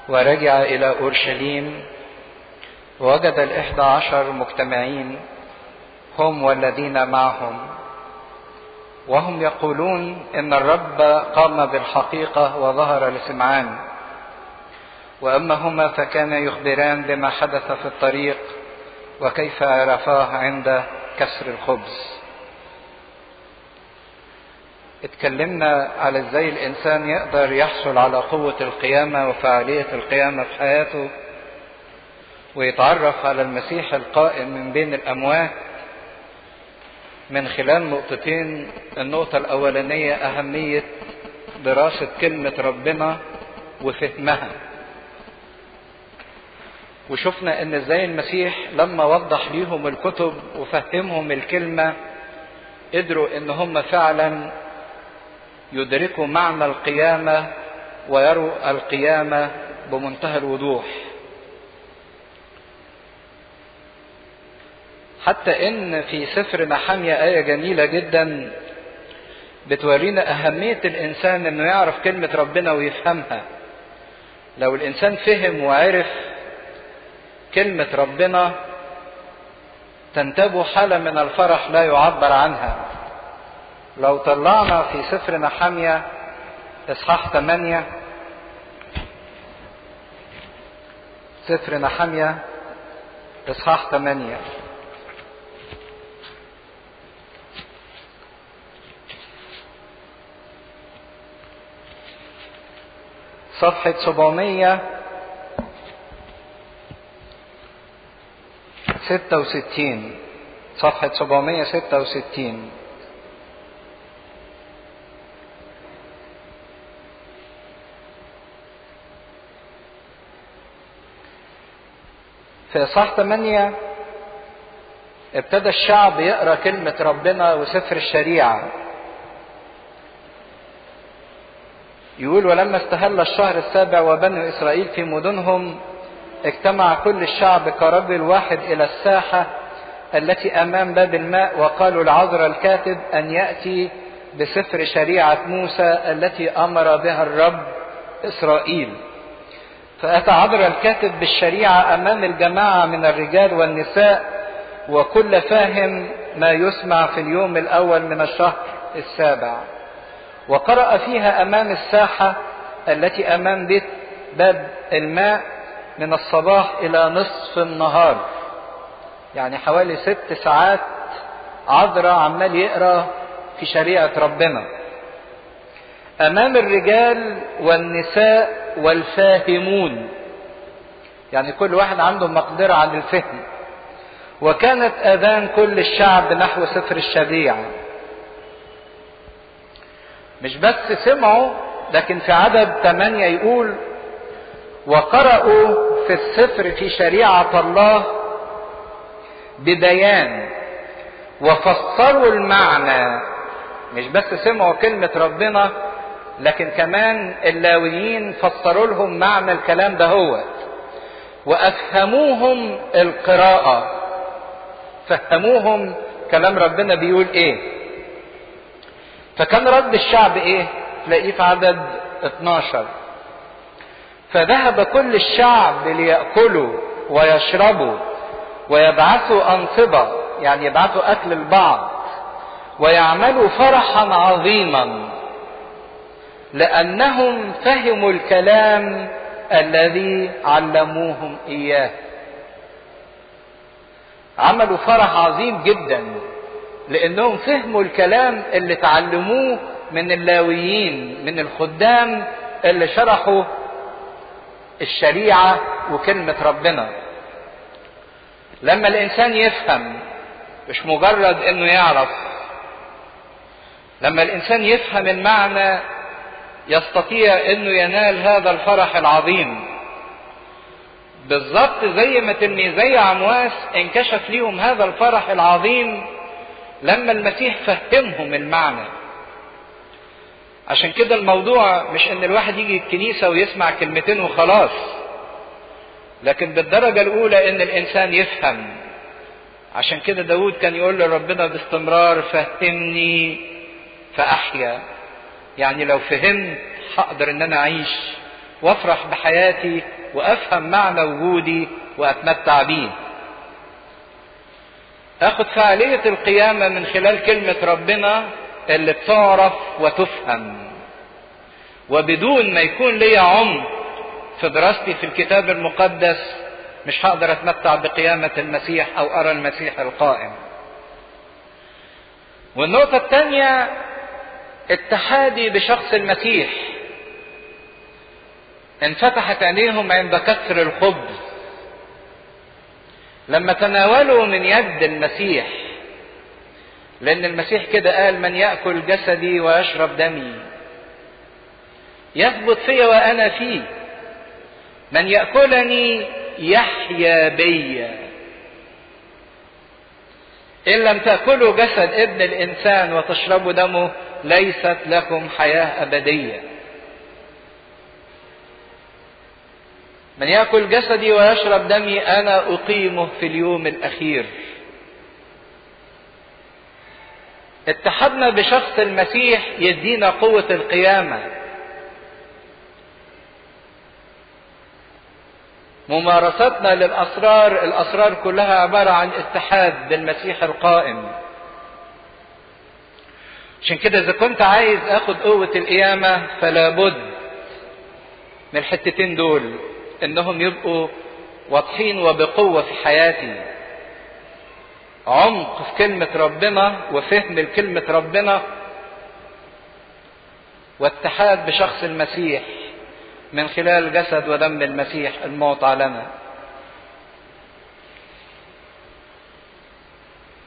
ورجع إلى أورشليم. ووجد الإحدى عشر مجتمعين هم والذين معهم. وهم يقولون إن الرب قام بالحقيقة وظهر لسمعان. وأما هما فكان يخبران بما حدث في الطريق وكيف عرفاه عند كسر الخبز. اتكلمنا على إزاي الإنسان يقدر يحصل على قوة القيامة وفعالية القيامة في حياته ويتعرف على المسيح القائم من بين الاموات من خلال نقطتين النقطة الأولانية أهمية دراسة كلمة ربنا وفهمها. وشفنا إن إزاي المسيح لما وضح ليهم الكتب وفهمهم الكلمة قدروا إن هم فعلا يدركوا معنى القيامة ويروا القيامة بمنتهى الوضوح حتى إن في سفر نحمية آية جميلة جدا بتورينا أهمية الإنسان إنه يعرف كلمة ربنا ويفهمها. لو الإنسان فهم وعرف كلمة ربنا تنتابه حالة من الفرح لا يعبر عنها. لو طلعنا في سفر نحمية إصحاح 8 سفر نحمية إصحاح 8 صفحة 700 66 صفحة 766 في إصحاح 8 ابتدى الشعب يقرأ كلمة ربنا وسفر الشريعة. يقول ولما استهل الشهر السابع وبنو إسرائيل في مدنهم اجتمع كل الشعب كرجل واحد إلى الساحة التي أمام باب الماء وقالوا العذر الكاتب أن يأتي بسفر شريعة موسى التي أمر بها الرب إسرائيل. فأتى الكاتب بالشريعة أمام الجماعة من الرجال والنساء وكل فاهم ما يسمع في اليوم الأول من الشهر السابع. وقرأ فيها أمام الساحة التي أمام بيت باب الماء من الصباح إلى نصف النهار. يعني حوالي ست ساعات عذرة عمال يقرأ في شريعة ربنا. أمام الرجال والنساء والفاهمون. يعني كل واحد عنده مقدرة عن الفهم. وكانت أذان كل الشعب نحو سفر الشريعة مش بس سمعوا لكن في عدد ثمانية يقول وقرأوا في السفر في شريعة الله ببيان وفسروا المعنى. مش بس سمعوا كلمة ربنا لكن كمان اللاويين فسروا لهم معنى الكلام ده هو وأفهموهم القراءة. فهموهم كلام ربنا بيقول إيه. فكان رد الشعب إيه؟ تلاقيه في عدد 12 فذهب كل الشعب ليأكلوا ويشربوا ويبعثوا أنصبة يعني يبعثوا أكل البعض ويعملوا فرحا عظيما. لأنهم فهموا الكلام الذي علموهم إياه. عملوا فرح عظيم جدا لأنهم فهموا الكلام اللي تعلموه من اللاويين من الخدام اللي شرحوا الشريعة وكلمة ربنا. لما الإنسان يفهم مش مجرد إنه يعرف. لما الإنسان يفهم المعنى يستطيع إنه ينال هذا الفرح العظيم. بالظبط زي ما تلميذي عمواس انكشف ليهم هذا الفرح العظيم لما المسيح فهمهم المعنى. عشان كده الموضوع مش إن الواحد يجي الكنيسة ويسمع كلمتين وخلاص لكن بالدرجة الأولى إن الإنسان يفهم. عشان كده داود كان يقول لربنا باستمرار فهمني فأحيا. يعني لو فهمت هقدر إن أنا أعيش وأفرح بحياتي وأفهم معنى وجودي وأتمتع بيه. اخد فعالية القيامة من خلال كلمة ربنا اللي بتعرف وتفهم. وبدون ما يكون لي عمق في دراستي في الكتاب المقدس مش هقدر أتمتع بقيامة المسيح أو أرى المسيح القائم. والنقطة الثانية اتحادي بشخص المسيح. انفتحت عينيهم عند كسر الخبز. لما تناولوا من يد المسيح لأن المسيح كده قال من يأكل جسدي ويشرب دمي. يثبت في وأنا فيه. من يأكلني يحيا بي إن لم تأكلوا جسد ابن الإنسان وتشربوا دمه ليست لكم حياة أبدية. من يأكل جسدي ويشرب دمي أنا أقيمه في اليوم الأخير. اتحدنا بشخص المسيح يدينا قوة القيامة. ممارستنا للأسرار الأسرار كلها عبارة عن اتحاد بالمسيح القائم. عشان كده إذا كنت عايز آخد قوة القيامة فلا بد من الحتتين دول إنهم يبقوا واضحين وبقوة في حياتي. عمق في كلمة ربنا وفهم لكلمة ربنا واتحاد بشخص المسيح. من خلال جسد ودم المسيح المعطى لنا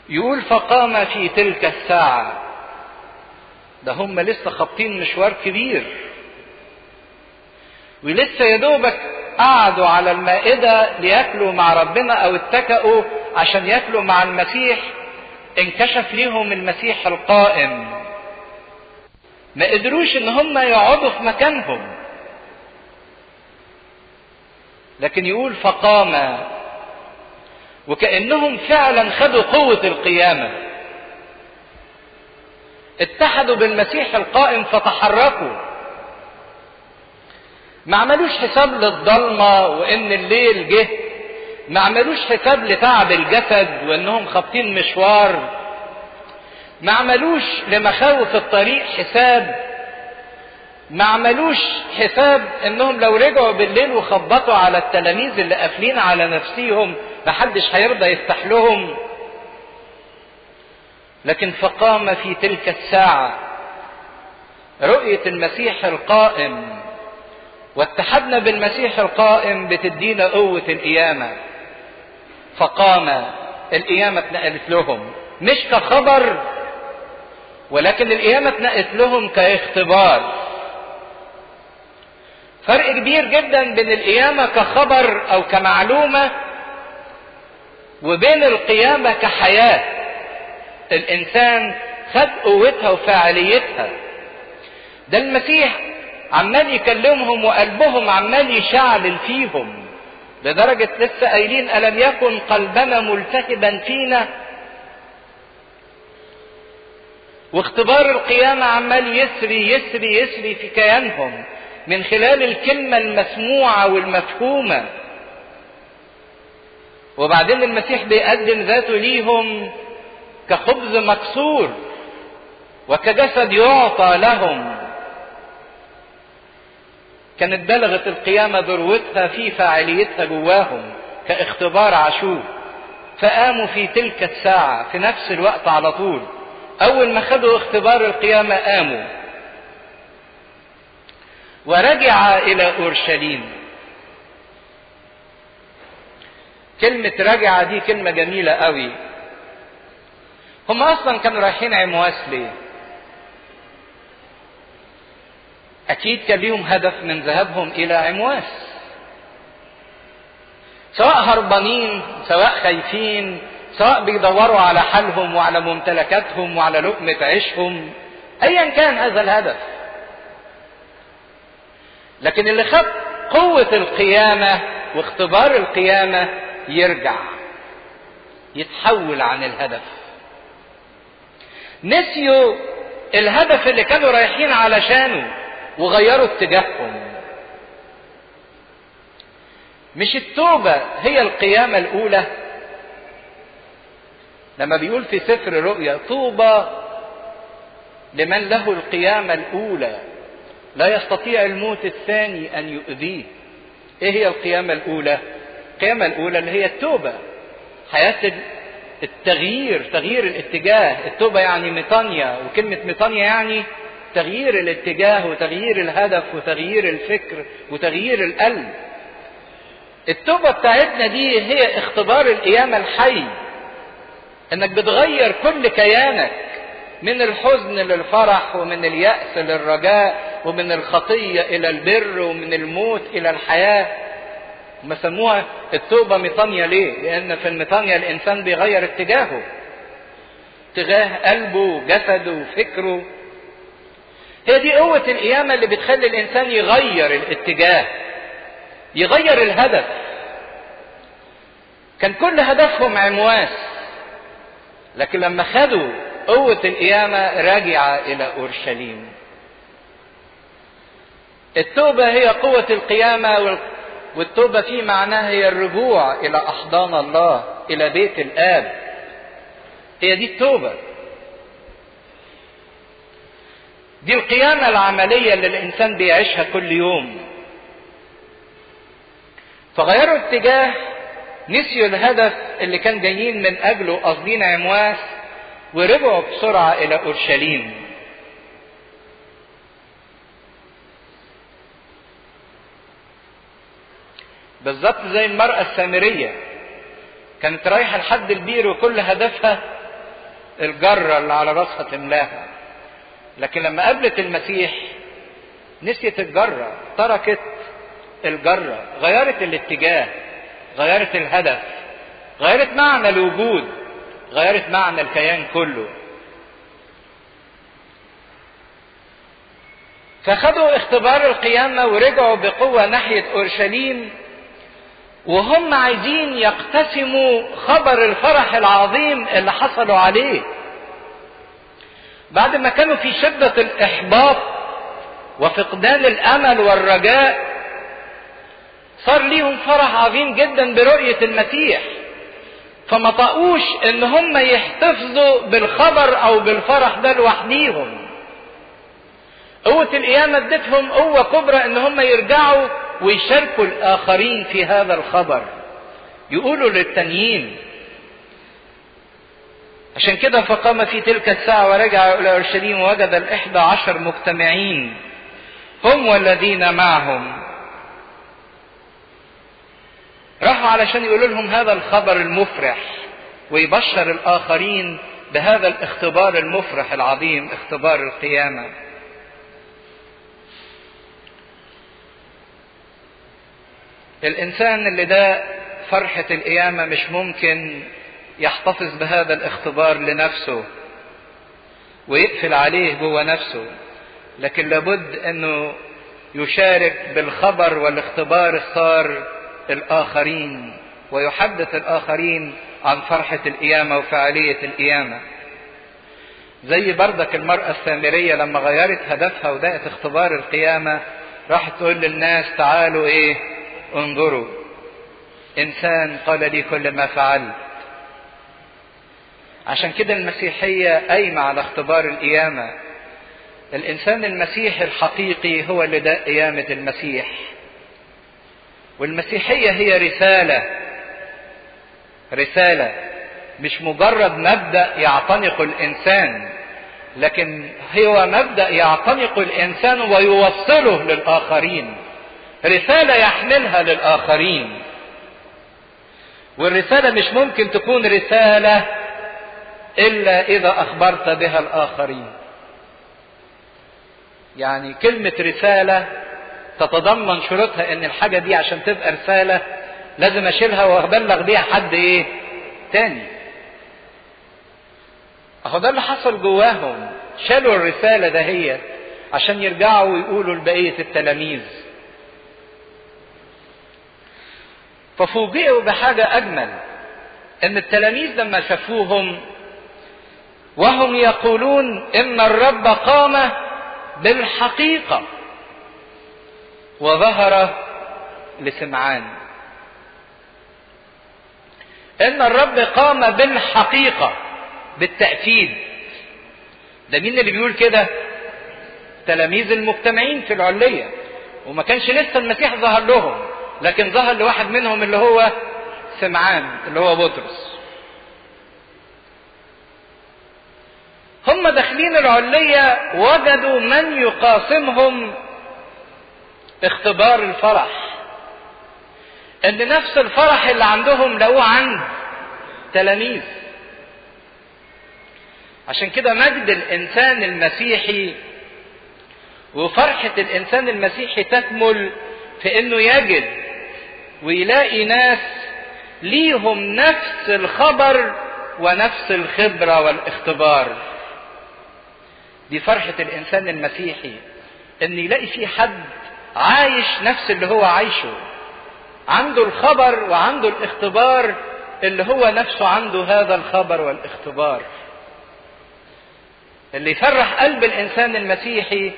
يقول فقام في تلك الساعة. ده هم لسه خابطين مشوار كبير. ولسه يا دوبك قعدوا على المائدة لياكلوا مع ربنا أو اتكأوا عشان ياكلوا مع المسيح. انكشف ليهم المسيح القائم. ما قدروش إن هم يقعدوا في مكانهم. لكن يقول فقام. وكأنهم فعلا خدوا قوة القيامة. اتحدوا بالمسيح القائم فتحركوا. ما عملوش حساب للضلمة وإن الليل جه. ما عملوش حساب لتعب الجسد وإنهم خابطين مشوار. ما عملوش لمخاوف الطريق حساب. ما عملوش حساب إنهم لو رجعوا بالليل وخبطوا على التلاميذ اللي قافلين على نفسيهم محدش هيرضى يفتح لهم. لكن فقام في تلك الساعة رؤية المسيح القائم واتحدنا بالمسيح القائم بتدينا قوة القيامة. فقام القيامة اتنقلت لهم مش كخبر ولكن القيامة اتنقلت لهم كاختبار. فرق كبير جدا بين القيامة كخبر أو كمعلومة وبين القيامة كحياة. الإنسان خد قوتها وفاعليتها. ده المسيح عمال يكلمهم وقلبهم عمال يشعل فيهم لدرجة لسه قايلين ألم يكن قلبنا ملتهبا فينا؟ واختبار القيامة عمال يسري يسري يسري في كيانهم. من خلال الكلمة المسموعة والمفهومة. وبعدين المسيح بيقدم ذاته ليهم كخبز مكسور وكجسد يعطى لهم. كانت بلغت القيامة ذروتها في فاعليتها جواهم كاختبار عاشور. فقاموا في تلك الساعة في نفس الوقت على طول. أول ما خدوا اختبار القيامة قاموا. ورجع إلى أورشليم. كلمة رجع دي كلمة جميلة قوي. هم أصلا كانوا رايحين عمواس ليه؟ أكيد كان ليهم هدف من ذهابهم إلى عمواس سواء هربانين سواء خايفين سواء بيدوروا على حالهم وعلى ممتلكاتهم وعلى لقمة عيشهم. أيا كان هذا الهدف. لكن اللي خد قوة القيامة واختبار القيامة يرجع يتحول عن الهدف. نسيوا الهدف اللي كانوا رايحين علشانه وغيروا اتجاههم. مش التوبة هي القيامة الأولى؟ لما بيقول في سفر رؤيا طوبى لمن له القيامة الأولى. لا يستطيع الموت الثاني أن يؤذيه. إيه هي القيامة الأولى؟ القيامة الأولى اللي هي التوبة. حياة التغيير تغيير الاتجاه. التوبة يعني ميطانيا وكلمة ميطانيا يعني تغيير الاتجاه وتغيير الهدف وتغيير الفكر وتغيير القلب. التوبة بتاعتنا دي هي اختبار القيامة الحي إنك بتغير كل كيانك. من الحزن للفرح ومن اليأس للرجاء ومن الخطية إلى البر ومن الموت إلى الحياة. ما سموها التوبة ميطانيا ليه؟ لأن في الميطانيا الإنسان بيغير اتجاهه اتجاه قلبه وجسده وفكره هي دي قوة القيامة اللي بتخلي الإنسان يغير الاتجاه يغير الهدف. كان كل هدفهم عمواس لكن لما خدوا قوة القيامة راجع إلى أورشليم. التوبة هي قوة القيامة والتوبة في معناها هي الرجوع إلى أحضان الله إلى بيت الآب. هي دي التوبة. دي القيامة العملية اللي الإنسان بيعيشها كل يوم. فغيروا اتجاه نسيوا الهدف اللي كان جايين من أجله قاصدين عمواس. ورجعوا بسرعة إلى أورشليم. بالظبط زي المرأة السامرية. كانت رايحة لحد البير وكل هدفها الجرة اللي على راسها تملاها. لكن لما قابلت المسيح نسيت الجرة تركت الجرة غيرت الاتجاه غيرت الهدف غيرت معنى الوجود. غيرت معنى الكيان كله. فخدوا اختبار القيامة ورجعوا بقوة ناحية أورشليم وهم عايزين يقتسموا خبر الفرح العظيم اللي حصلوا عليه. بعد ما كانوا في شدة الإحباط وفقدان الأمل والرجاء صار ليهم فرح عظيم جدا برؤية المسيح. فما طقوش إن هم يحتفظوا بالخبر أو بالفرح ده لوحديهم. قوة القيامة ادتهم قوة كبرى إن هم يرجعوا ويشاركوا الآخرين في هذا الخبر. يقولوا للتانيين عشان كده فقام في تلك الساعة ورجع إلى أورشليم ووجد الإحدى عشر مجتمعين هم والذين معهم. راحوا علشان يقولوا لهم هذا الخبر المفرح ويبشر الآخرين بهذا الاختبار المفرح العظيم اختبار القيامة. الإنسان اللي ده فرحة القيامة مش ممكن يحتفظ بهذا الاختبار لنفسه ويقفل عليه جوه نفسه لكن لابد إنه يشارك بالخبر والاختبار السار الآخرين ويحدث الآخرين عن فرحة القيامة وفعالية القيامة. زي بردك المرأة السامرية لما غيرت هدفها ودقت اختبار القيامة راحت تقول للناس تعالوا إيه انظروا. إنسان قال لي كل ما فعلت. عشان كده المسيحية قايمة على اختبار القيامة. الإنسان المسيحي الحقيقي هو اللي ده قيامة المسيح. والمسيحية هي رسالة. رسالة. مش مجرد مبدأ يعتنق الإنسان لكن هو مبدأ يعتنق الإنسان ويوصله للآخرين. رسالة يحملها للآخرين. والرسالة مش ممكن تكون رسالة إلا إذا أخبرت بها الآخرين. يعني كلمة رسالة تتضمن شروطها إن الحاجة دي عشان تبقى رسالة لازم أشيلها وأبلغ بيها حد إيه؟ تاني. أهو ده اللي حصل جواهم. شالوا الرسالة دهيت عشان يرجعوا ويقولوا لبقية التلاميذ. ففوجئوا بحاجة أجمل إن التلاميذ لما شافوهم وهم يقولون إن الرب قام بالحقيقة. وظهر لسمعان. إن الرب قام بالحقيقة بالتأكيد. ده مين اللي بيقول كده؟ تلاميذ المجتمعين في العلية. وما كانش لسه المسيح ظهر لهم لكن ظهر لواحد منهم اللي هو سمعان اللي هو بطرس. هم داخلين العلية وجدوا من يقاسمهم اختبار الفرح. إن نفس الفرح اللي عندهم لقوه عند تلاميذ. عشان كده مجد الإنسان المسيحي وفرحة الإنسان المسيحي تكمل في إنه يجد ويلاقي ناس ليهم نفس الخبر ونفس الخبرة والاختبار. دي فرحة الإنسان المسيحي. إن يلاقي في حد عايش نفس اللي هو عايشه. عنده الخبر وعنده الاختبار اللي هو نفسه عنده هذا الخبر والاختبار. اللي يفرح قلب الإنسان المسيحي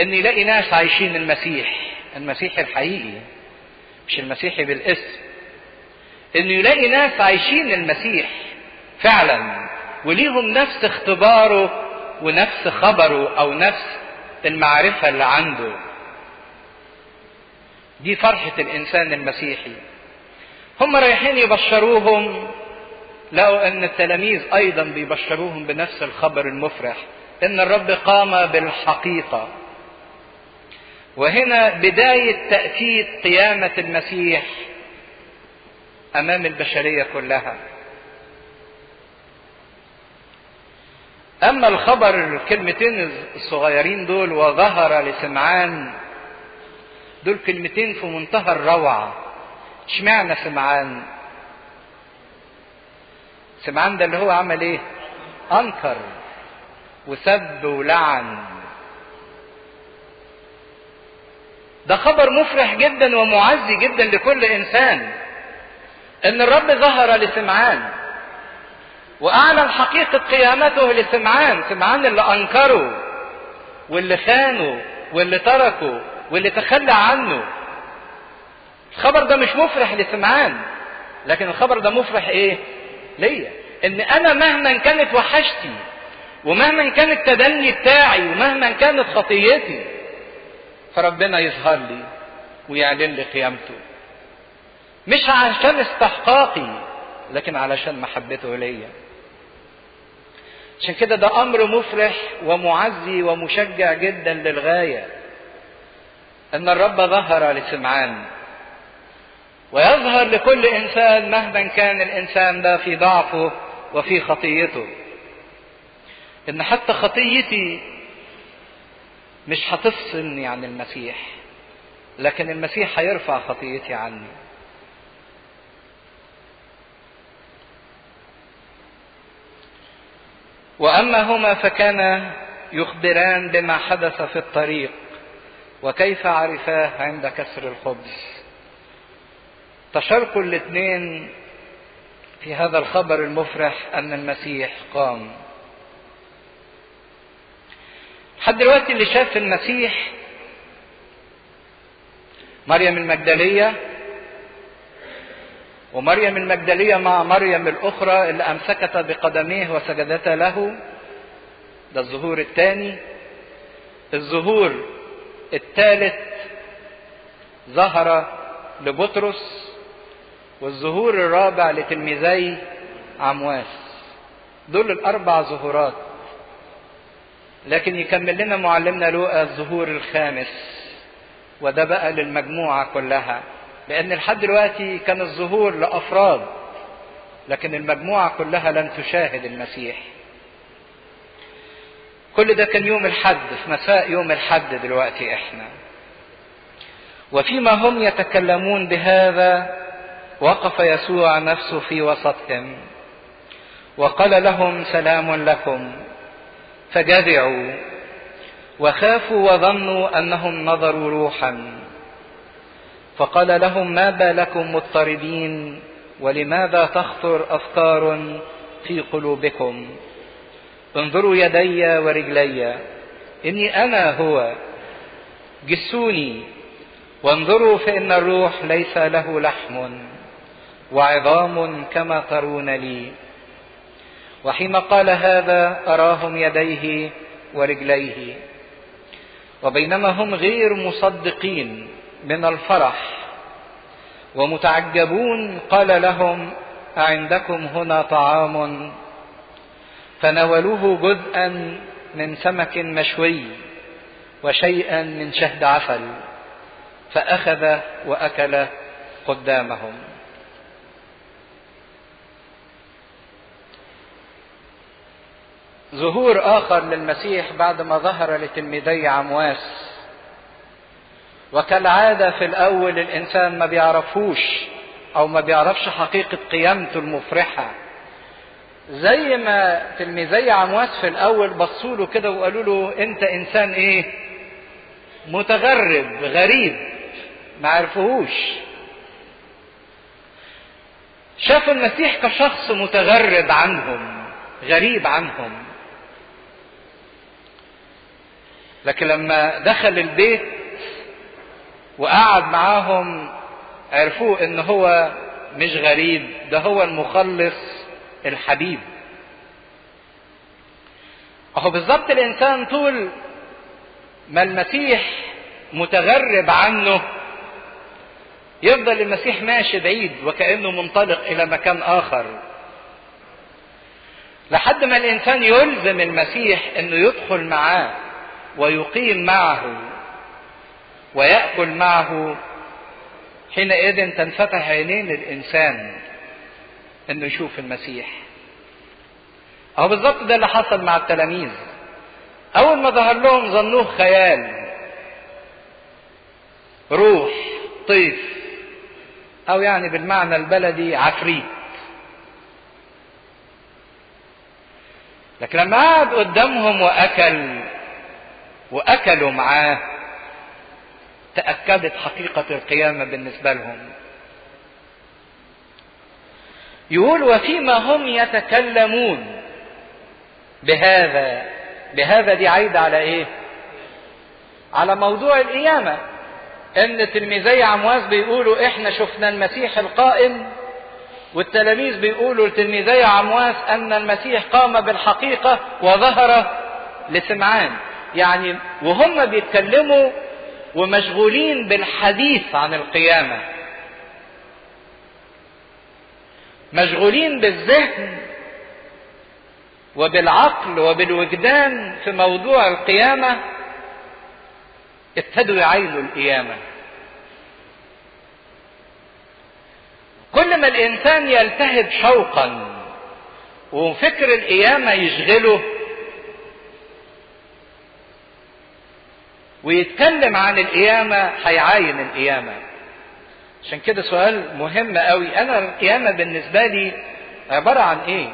إن يلاقي ناس عايشين المسيح المسيحي الحقيقي مش المسيحي بالاسم. انه يلاقي ناس عايشين المسيح فعلا وليهم نفس اختباره ونفس خبره أو نفس المعرفة اللي عنده. دي فرحة الإنسان المسيحي. هم رايحين يبشروهم لقوا أن التلاميذ أيضا بيبشروهم بنفس الخبر المفرح أن الرب قام بالحقيقة. وهنا بداية تأكيد قيامة المسيح أمام البشرية كلها. أما الخبر الكلمتين الصغيرين دول وظهر لسمعان دول كلمتين في منتهى الروعة. اشمعنى سمعان؟ سمعان ده اللي هو عمل إيه؟ أنكر وسب ولعن. ده خبر مفرح جدا ومعزي جدا لكل إنسان. إن الرب ظهر لسمعان. وأعلن حقيقة قيامته لسمعان. سمعان اللي أنكره واللي خانه واللي تركه واللي تخلى عنه. الخبر ده مش مفرح لسمعان لكن الخبر ده مفرح إيه؟ ليا. إن أنا مهما كانت وحشتي ومهما كان التدني بتاعي ومهما كانت خطيتي فربنا يظهر لي ويعلن لي قيامته. مش عشان استحقاقي لكن علشان محبته ليا. عشان كده ده أمر مفرح ومعزي ومشجع جدا للغاية. أن الرب ظهر لسمعان ويظهر لكل إنسان مهما كان الإنسان ده في ضعفه وفي خطيته. إن حتى خطيتي مش هتفصلني عن المسيح لكن المسيح هيرفع خطيتي عني. وأما هما فكانا يخبران بما حدث في الطريق وكيف عرفاه عند كسر الخبز؟ تشاركوا الاثنين في هذا الخبر المفرح أن المسيح قام. لحد دلوقتي اللي شاف المسيح مريم المجدلية ومريم المجدلية مع مريم الأخرى اللي امسكتا بقدميه وسجدتا له ده الظهور الثاني. الظهور الثالث ظهر لبطرس والظهور الرابع لتلميذي عمواس. دول الأربع ظهورات. لكن يكمل لنا معلمنا لوقا الظهور الخامس وده بقى للمجموعة كلها. لأن لحد دلوقتي كان الظهور لأفراد لكن المجموعة كلها لم تشاهد المسيح. كل ده كان يوم الحد في مساء يوم الحد دلوقتي إحنا. وفيما هم يتكلمون بهذا وقف يسوع نفسه في وسطهم وقال لهم سلام لكم فجذعوا وخافوا وظنوا أنهم نظروا روحا. فقال لهم ما بالكم مضطربين ولماذا تخطر أفكار في قلوبكم؟ انظروا يدي ورجلي. إني أنا هو. جسوني. وانظروا فإن الروح ليس له لحم وعظام كما ترون لي. وحين قال هذا أراهم يديه ورجليه. وبينما هم غير مصدقين من الفرح. ومتعجبون قال لهم اعندكم هنا طعام؟ فناولوه جزءا من سمك مشوي وشيئا من شهد عسل فأخذ وأكل قدامهم. ظهور آخر للمسيح بعد ما ظهر لتلميذي عمواس. وكالعادة في الأول الإنسان ما بيعرفوش أو ما بيعرفش حقيقة قيامته المفرحة. زي ما تلميذي عمواس في الأول بصوا له كده وقالوا له أنت إنسان إيه؟ متغرب غريب ما عرفوهوش. شافوا المسيح كشخص متغرب عنهم غريب عنهم. لكن لما دخل البيت وقعد معاهم عرفوه إن هو مش غريب ده هو المخلص الحبيب. أهو بالظبط الإنسان طول ما المسيح متغرب عنه يفضل المسيح ماشي بعيد وكأنه منطلق إلى مكان آخر. لحد ما الإنسان يلزم المسيح إنه يدخل معاه ويقيم معه ويأكل معه حينئذ تنفتح عينين الإنسان. إنه يشوف المسيح. أهو بالظبط ده اللي حصل مع التلاميذ. أول ما ظهر لهم ظنوه خيال. روح طيف أو يعني بالمعنى البلدي عفريت. لكن لما قعد قدامهم وأكل وأكلوا معاه تأكدت حقيقة القيامة بالنسبة لهم يقول وفيما هم يتكلمون. بهذا بهذا دي عايدة على إيه؟ على موضوع القيامة. إن تلميذي عمواس بيقولوا إحنا شفنا المسيح القائم والتلاميذ بيقولوا لتلميذي عمواس أن المسيح قام بالحقيقة وظهر لسمعان. يعني وهم بيتكلموا ومشغولين بالحديث عن القيامة. مشغولين بالذهن وبالعقل وبالوجدان في موضوع القيامة ابتدوا يعاينوا القيامة. كل ما الإنسان يلتهب شوقا وفكر القيامة يشغله ويتكلم عن القيامة هيعاين القيامة. عشان كده سؤال مهم قوي. أنا القيامة بالنسبة لي عبارة عن إيه؟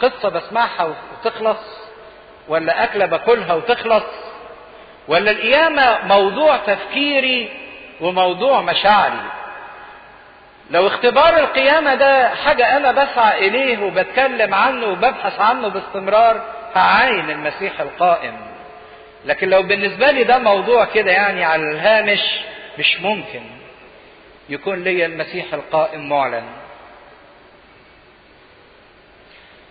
قصة بسمعها وتخلص ولا أكلة باكلها وتخلص ولا القيامة موضوع تفكيري وموضوع مشاعري؟ لو اختبار القيامة ده حاجة أنا بسعى إليه وبتكلم عنه وببحث عنه باستمرار هعاين المسيح القائم. لكن لو بالنسبة لي ده موضوع كده يعني على الهامش مش ممكن. يكون لي المسيح القائم معلن.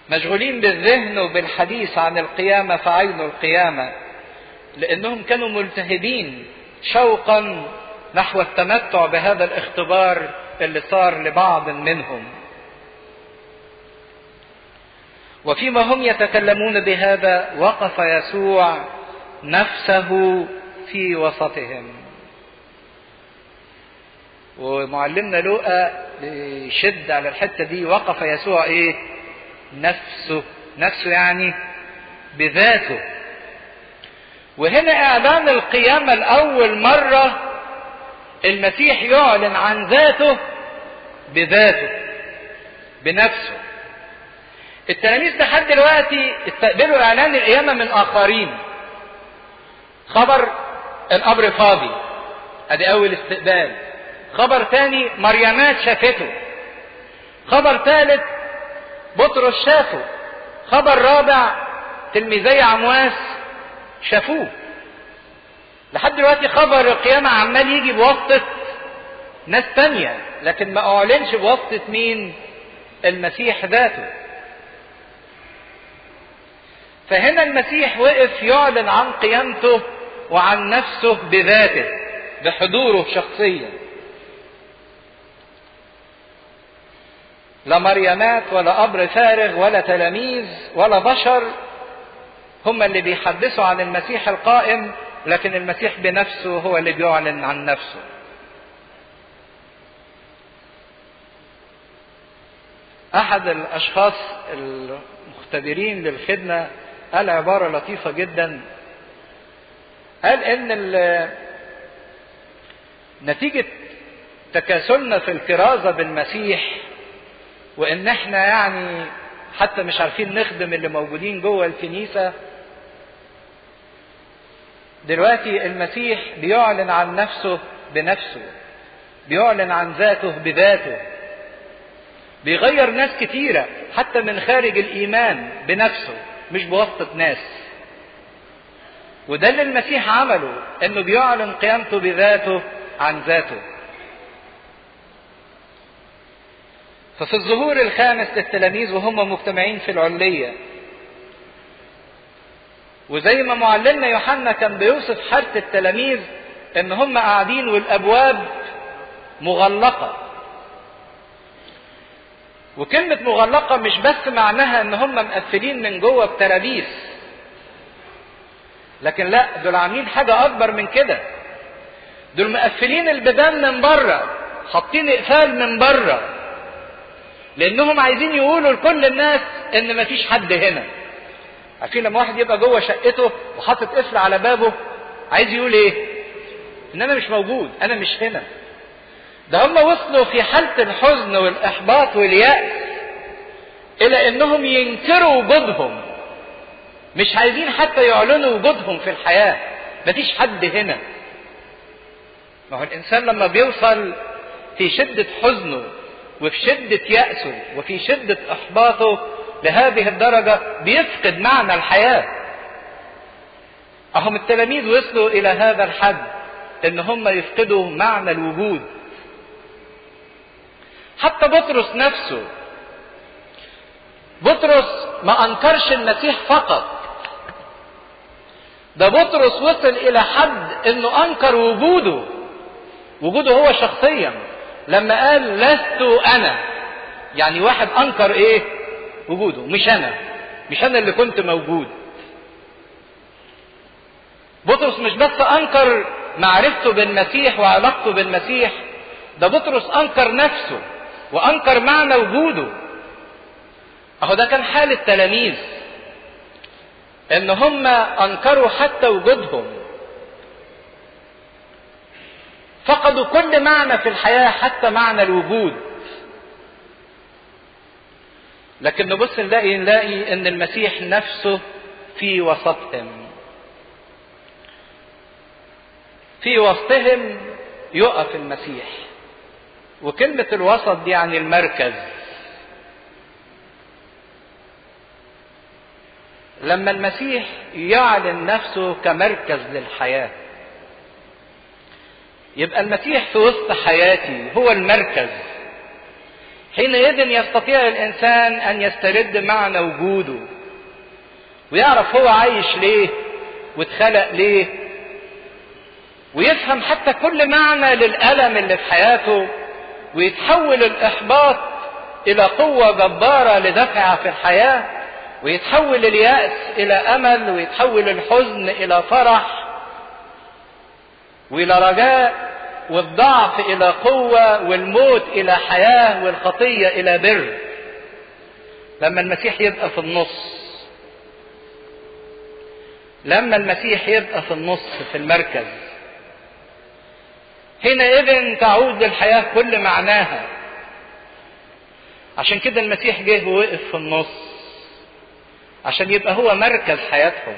مشغولين بالذهن وبالحديث عن القيامة فعين القيامة لأنهم كانوا ملتهبين شوقا نحو التمتع بهذا الاختبار اللي صار لبعض منهم. وفيما هم يتكلمون بهذا وقف يسوع نفسه في وسطهم. ومعلمنا لوقا بيشد على الحتة دي وقف يسوع إيه؟ نفسه نفسه يعني بذاته. وهنا إعلان القيامة لأول مرة المسيح يعلن عن ذاته بذاته بنفسه. التلاميذ لحد دلوقتي استقبلوا إعلان القيامة من آخرين. خبر القبر فاضي أدي أول استقبال. خبر تاني مريمات شافته. خبر ثالث بطرس شافه. خبر رابع تلميذي عمواس شافوه. لحد دلوقتي خبر القيامة عمال يجي بواسطة ناس تانية لكن ما أعلنش بواسطة مين المسيح ذاته. فهنا المسيح وقف يعلن عن قيامته وعن نفسه بذاته بحضوره شخصيا. لا مريمات ولا قبر فارغ ولا تلاميذ ولا بشر. هم اللي بيحدثوا عن المسيح القائم لكن المسيح بنفسه هو اللي بيعلن عن نفسه. أحد الأشخاص المختبرين للخدمة قال عباره لطيفة جدا. قال إن نتيجة تكاسلنا في الكرازة بالمسيح وإن إحنا يعني حتى مش عارفين نخدم اللي موجودين جوه الكنيسة. دلوقتي المسيح بيعلن عن نفسه بنفسه بيعلن عن ذاته بذاته بيغير ناس كتيرة حتى من خارج الإيمان بنفسه مش بواسطة ناس. وده اللي المسيح عمله إنه بيعلن قيامته بذاته عن ذاته. ففي الظهور الخامس للتلاميذ وهم مجتمعين في العلية وزي ما معلمنا يوحنا كان بيوصف حالة التلاميذ إن هم قاعدين والأبواب مغلقة. وكلمة مغلقة مش بس معناها إن هم مقفلين من جوه بترابيس لكن لا دول عاملين حاجة أكبر من كده. دول مقفلين البيبان من بره حاطين إقفال من بره. لأنهم عايزين يقولوا لكل الناس إن مفيش حد هنا. عارفين لما واحد يبقى جوه شقته وحاطط قفل على بابه عايز يقول إيه؟ إن أنا مش موجود أنا مش هنا. ده هم وصلوا في حالة الحزن والإحباط واليأس إلى إنهم ينكروا وجودهم. مش عايزين حتى يعلنوا وجودهم في الحياة. مفيش حد هنا. ما هو الإنسان لما بيوصل في شدة حزنه وفي شدة يأسه وفي شدة إحباطه لهذه الدرجة بيفقد معنى الحياة. أهم التلاميذ وصلوا إلى هذا الحد إن هم يفقدوا معنى الوجود. حتى بطرس نفسه بطرس ما أنكرش المسيح فقط. ده بطرس وصل إلى حد إنه أنكر وجوده. وجوده هو شخصيا. لما قال لست أنا يعني واحد أنكر إيه؟ وجوده. مش أنا مش أنا اللي كنت موجود. بطرس مش بس أنكر معرفته بالمسيح وعلاقته بالمسيح ده بطرس أنكر نفسه وأنكر معنى وجوده. أهو ده كان حال التلاميذ إن هم أنكروا حتى وجودهم. فقدوا كل معنى في الحياة حتى معنى الوجود. لكن نبص نلاقي نلاقي إن المسيح نفسه في وسطهم. في وسطهم يقف المسيح. وكلمة الوسط دي يعني المركز. لما المسيح يعلن نفسه كمركز للحياة يبقى المسيح في وسط حياتي هو المركز. حينئذ يستطيع الإنسان أن يسترد معنى وجوده ويعرف هو عايش ليه واتخلق ليه ويفهم حتى كل معنى للألم اللي في حياته ويتحول الإحباط إلى قوة جبارة لدفعها في الحياة ويتحول اليأس إلى أمل ويتحول الحزن إلى فرح وإلى رجاء والضعف إلى قوة والموت إلى حياة والخطية إلى بر. لما المسيح يبقى في النص لما المسيح يبقى في النص في المركز حينئذ تعود للحياة كل معناها. عشان كده المسيح جه ووقف في النص عشان يبقى هو مركز حياتهم.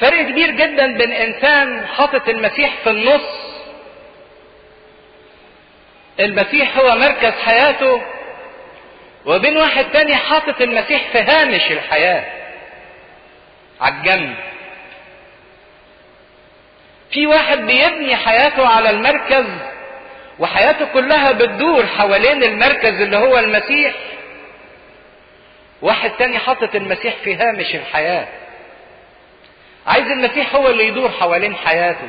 فرق كبير جدا بين إنسان حاطط المسيح في النص. المسيح هو مركز حياته وبين واحد تاني حاطط المسيح في هامش الحياة على الجنب. في واحد بيبني حياته على المركز وحياته كلها بتدور حوالين المركز اللي هو المسيح. واحد تاني حاطط المسيح في هامش الحياة. عايز المسيح هو اللي يدور حوالين حياته.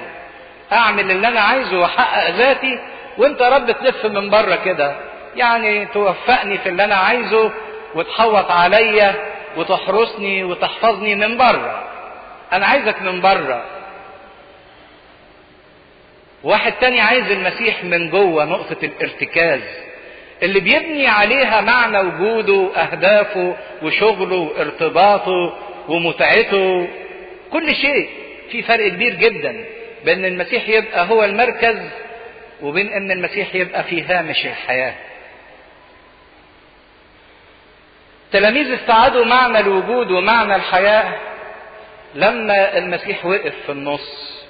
أعمل اللي أنا عايزه وأحقق ذاتي وأنت رب تلف من بره كده. يعني توفقني في اللي أنا عايزه وتحوط عليا وتحرسني وتحفظني من بره. أنا عايزك من بره. واحد تاني عايز المسيح من جوه نقطة الارتكاز. اللي بيبني عليها معنى وجوده أهدافه وشغله وارتباطه ومتعته. كل شيء في فرق كبير جدا بين المسيح يبقى هو المركز وبين إن المسيح يبقى في هامش الحياة. التلاميذ استعادوا معنى الوجود ومعنى الحياة لما المسيح وقف في النص.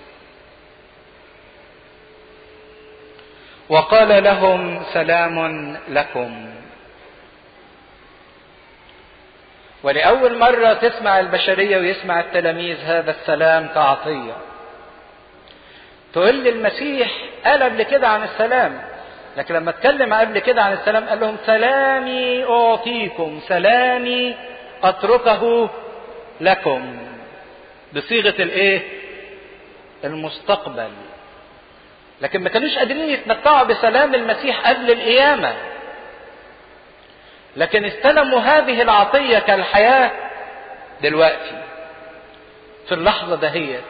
وقال لهم سلام لكم. ولأول مرة تسمع البشرية ويسمع التلاميذ هذا السلام كعطية تقول لي المسيح قال قبل كده عن السلام لكن لما اتكلم قبل كده عن السلام قال لهم سلامي أعطيكم سلامي أتركه لكم. بصيغة الإيه؟ المستقبل. لكن ما كانوش قادرين يتمتعوا بسلام المسيح قبل القيامة. لكن استلموا هذه العطية كالحياة دلوقتي. في اللحظة دهيت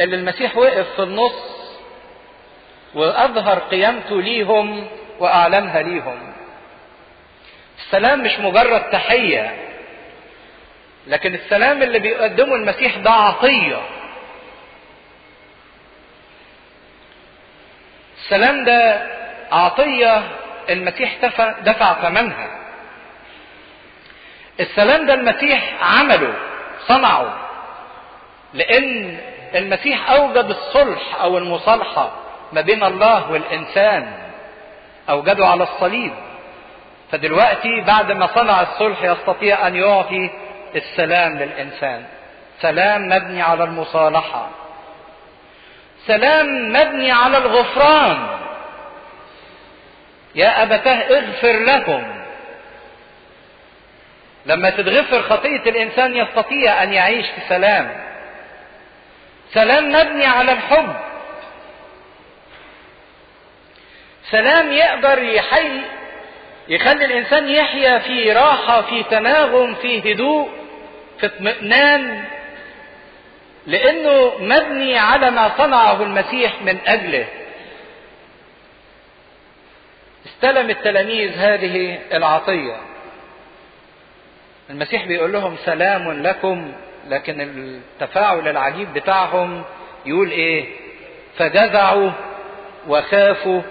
اللي المسيح وقف في النص وأظهر قيامته ليهم وأعلنها ليهم. السلام مش مجرد تحية لكن السلام اللي بيقدمه المسيح ده عطية. السلام ده عطية المسيح دفع ثمنها. السلام ده المسيح عمله صنعه. لأن المسيح أوجد الصلح أو المصالحة ما بين الله والإنسان أوجده على الصليب. فدلوقتي بعد ما صنع الصلح يستطيع أن يعطي السلام للإنسان. سلام مبني على المصالحة. سلام مبني على الغفران. يا أبتاه اغفر لهم لما تتغفر خطية الإنسان يستطيع أن يعيش في سلام. سلام مبني على الحب. سلام يقدر يحي يخلي الإنسان يحيا في راحة في تناغم في هدوء في اطمئنان لأنه مبني على ما صنعه المسيح من أجله. استلم التلاميذ هذه العطية المسيح بيقول لهم سلام لكم لكن التفاعل العجيب بتاعهم يقول إيه؟ فجزعوا وخافوا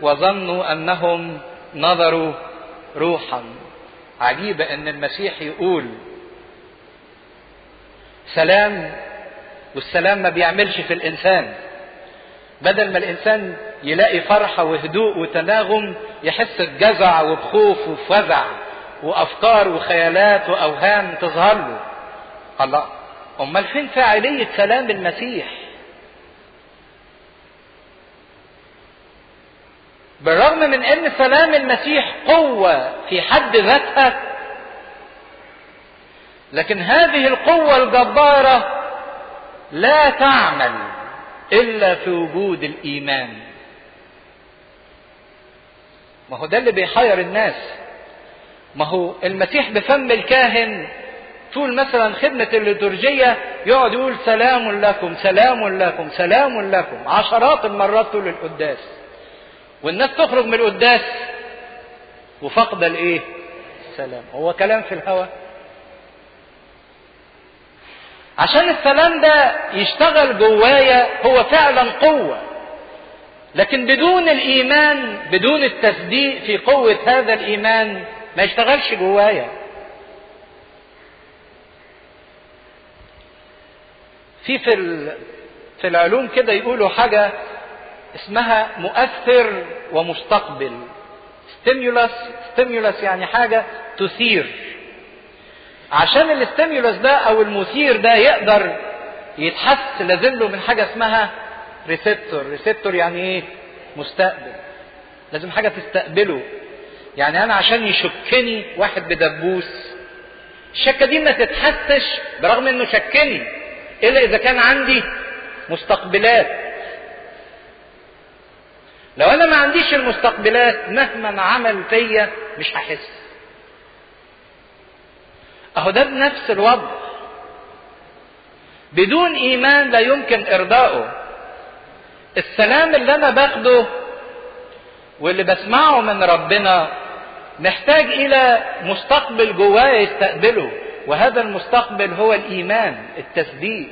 وظنوا أنهم نظروا روحا. عجيبة إن المسيح يقول سلام والسلام ما بيعملش في الإنسان. بدل ما الإنسان يلاقي فرحة وهدوء وتناغم يحس بجزع وبخوف وفزع. وأفكار وخيالات وأوهام تظهر له. الله. أمال فين فاعلية سلام المسيح؟ بالرغم من أن سلام المسيح قوة في حد ذاتها لكن هذه القوة الجبارة لا تعمل إلا في وجود الإيمان. ما هو ده اللي بيحير الناس. ما هو المسيح بفم الكاهن. طول مثلا خدمة الليتورجية يقعد يقول سلام لكم سلام لكم سلام لكم. عشرات المرات طول القداس. والناس تخرج من القداس وفقد الإيه؟ السلام. هو كلام في الهوى. عشان السلام ده يشتغل جوايا هو فعلا قوة. لكن بدون الإيمان بدون التصديق في قوة هذا الإيمان ما يشتغلش جوايا. في في في العلوم كده يقولوا حاجة اسمها مؤثر ومستقبل. stimulus stimulus يعني حاجة تثير. عشان ال stimulus ده أو المثير ده يقدر يتحس لازم له من حاجة اسمها receptor receptor يعني إيه؟ مستقبل. لازم حاجة تستقبله. يعني أنا عشان يشكني واحد بدبوس. الشكة دي ما تتحسش برغم إنه شكني إلا إذا كان عندي مستقبلات. لو أنا ما عنديش المستقبلات مهما عمل فيا مش هحس. أهو ده بنفس الوضع. بدون إيمان لا يمكن ارضائه السلام اللي أنا باخده واللي بسمعه من ربنا محتاج إلى مستقبل جوايا يستقبله وهذا المستقبل هو الإيمان التصديق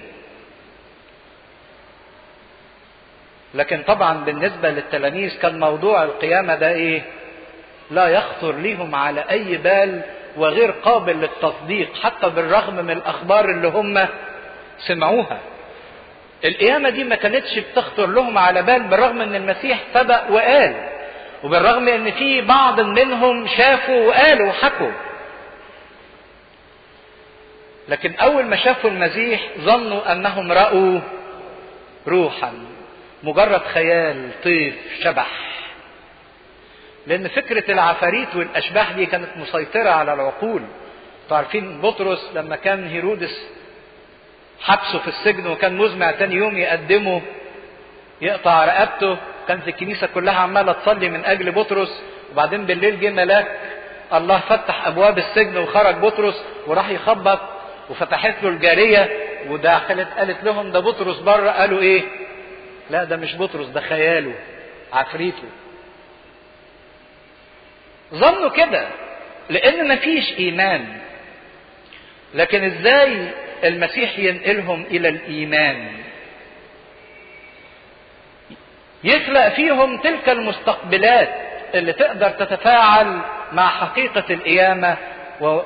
لكن طبعا بالنسبة للتلاميذ كان موضوع القيامة ده إيه؟ لا يخطر ليهم على أي بال وغير قابل للتصديق حتى بالرغم من الأخبار اللي هم سمعوها. القيامة دي ما كانتش بتخطر لهم على بال بالرغم إن المسيح سبق وقال. وبالرغم إن في بعض منهم شافوا وقالوا وحكوا لكن أول ما شافوا المسيح ظنوا أنهم رأوا روحا مجرد خيال طيف شبح. لأن فكرة العفاريت والأشباح دي كانت مسيطرة على العقول. عارفين بطرس لما كان هيرودس حبسه في السجن وكان مزمع تاني يوم يقدمه يقطع رقبته كانت الكنيسة كلها عمالة تصلي من أجل بطرس وبعدين بالليل جه ملاك الله فتح أبواب السجن وخرج بطرس وراح يخبط وفتحت له الجارية ودخلت قالت لهم ده بطرس بره. قالوا إيه؟ لا ده مش بطرس ده خياله عفريته. ظنوا كده لأن مفيش إيمان. لكن إزاي المسيح ينقلهم إلى الإيمان؟ يخلق فيهم تلك المستقبلات اللي تقدر تتفاعل مع حقيقة القيامة و...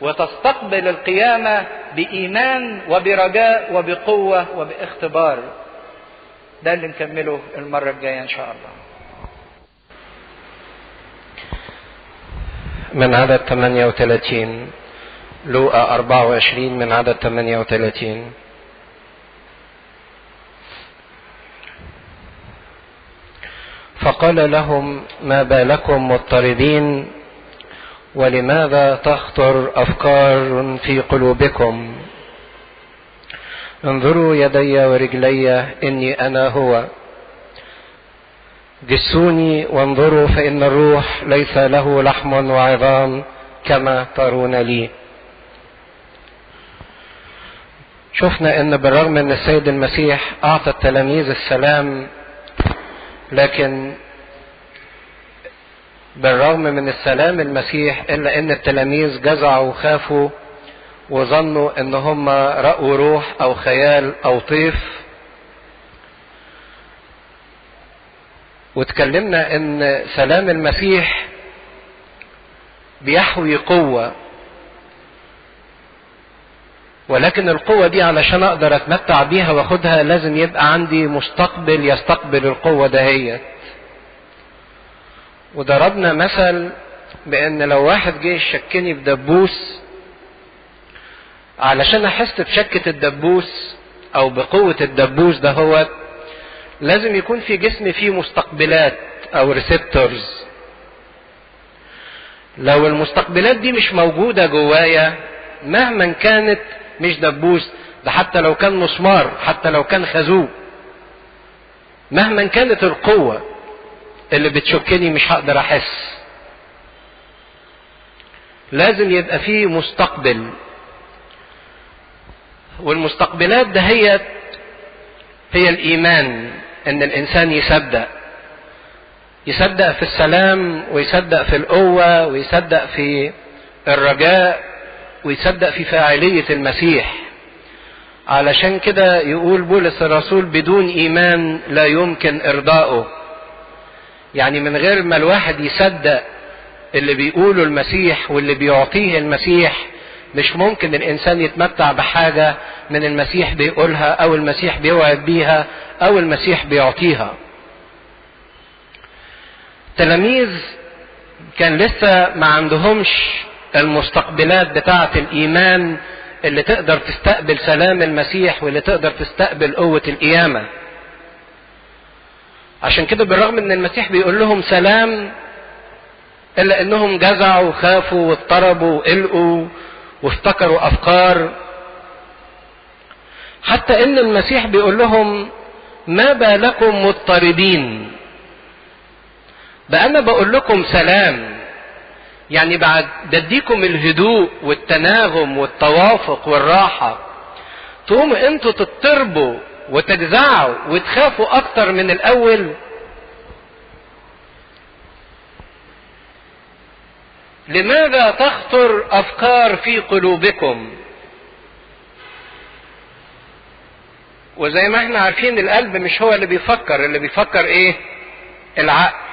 وتستقبل القيامة بإيمان وبرجاء وبقوة وباختبار. ده اللي نكمله المرة الجاية إن شاء الله. من عدد 38 لوقا 24 من عدد 38 فقال لهم ما بالكم مضطربين ولماذا تخطر أفكار في قلوبكم؟ انظروا يدي ورجلي إني أنا هو. جسوني وانظروا فإن الروح ليس له لحم وعظام كما ترون لي. شفنا إن بالرغم إن السيد المسيح أعطى التلاميذ السلام لكن بالرغم من السلام المسيح إلا إن التلاميذ جزعوا وخافوا وظنوا إن هم رأوا روح أو خيال أو طيف. وتكلمنا إن سلام المسيح بيحوي قوة ولكن القوة دي علشان أقدر أتمتع بيها وأخدها لازم يبقى عندي مستقبل يستقبل القوة دهيت وضربنا مثل بأن لو واحد جه شكني بدبوس علشان أحس بشكة الدبوس أو بقوة الدبوس ده هو لازم يكون في جسمي فيه مستقبلات أو ريسبتورز لو المستقبلات دي مش موجودة جوايا مهما كانت مش دبوس ده حتى لو كان مسمار حتى لو كان خازوق. مهما كانت القوة اللي بتشكني مش هقدر أحس. لازم يبقى فيه مستقبل. والمستقبلات دهيت هي الإيمان إن الإنسان يصدق. يصدق في السلام ويصدق في القوة ويصدق في الرجاء. ويصدق في فاعلية المسيح. علشان كده يقول بولس الرسول بدون إيمان لا يمكن ارضائه يعني من غير ما الواحد يصدق اللي بيقوله المسيح واللي بيعطيه المسيح مش ممكن الإنسان يتمتع بحاجة من المسيح بيقولها أو المسيح بيوعد بيها أو المسيح بيعطيها. تلاميذ كان لسه ما عندهمش المستقبلات بتاعة الإيمان اللي تقدر تستقبل سلام المسيح واللي تقدر تستقبل قوة القيامة. عشان كده بالرغم إن المسيح بيقول لهم سلام إلا إنهم جزعوا وخافوا واضطربوا وقلقوا وافتكروا أفكار. حتى إن المسيح بيقول لهم ما بالكم مضطربين؟ ده أنا بقول لكم سلام. يعني بعد بديكم الهدوء والتناغم والتوافق والراحة. تقوموا أنتوا تضطربوا وتجزعوا وتخافوا أكتر من الأول. لماذا تخطر أفكار في قلوبكم؟ وزي ما إحنا عارفين القلب مش هو اللي بيفكر اللي بيفكر إيه؟ العقل.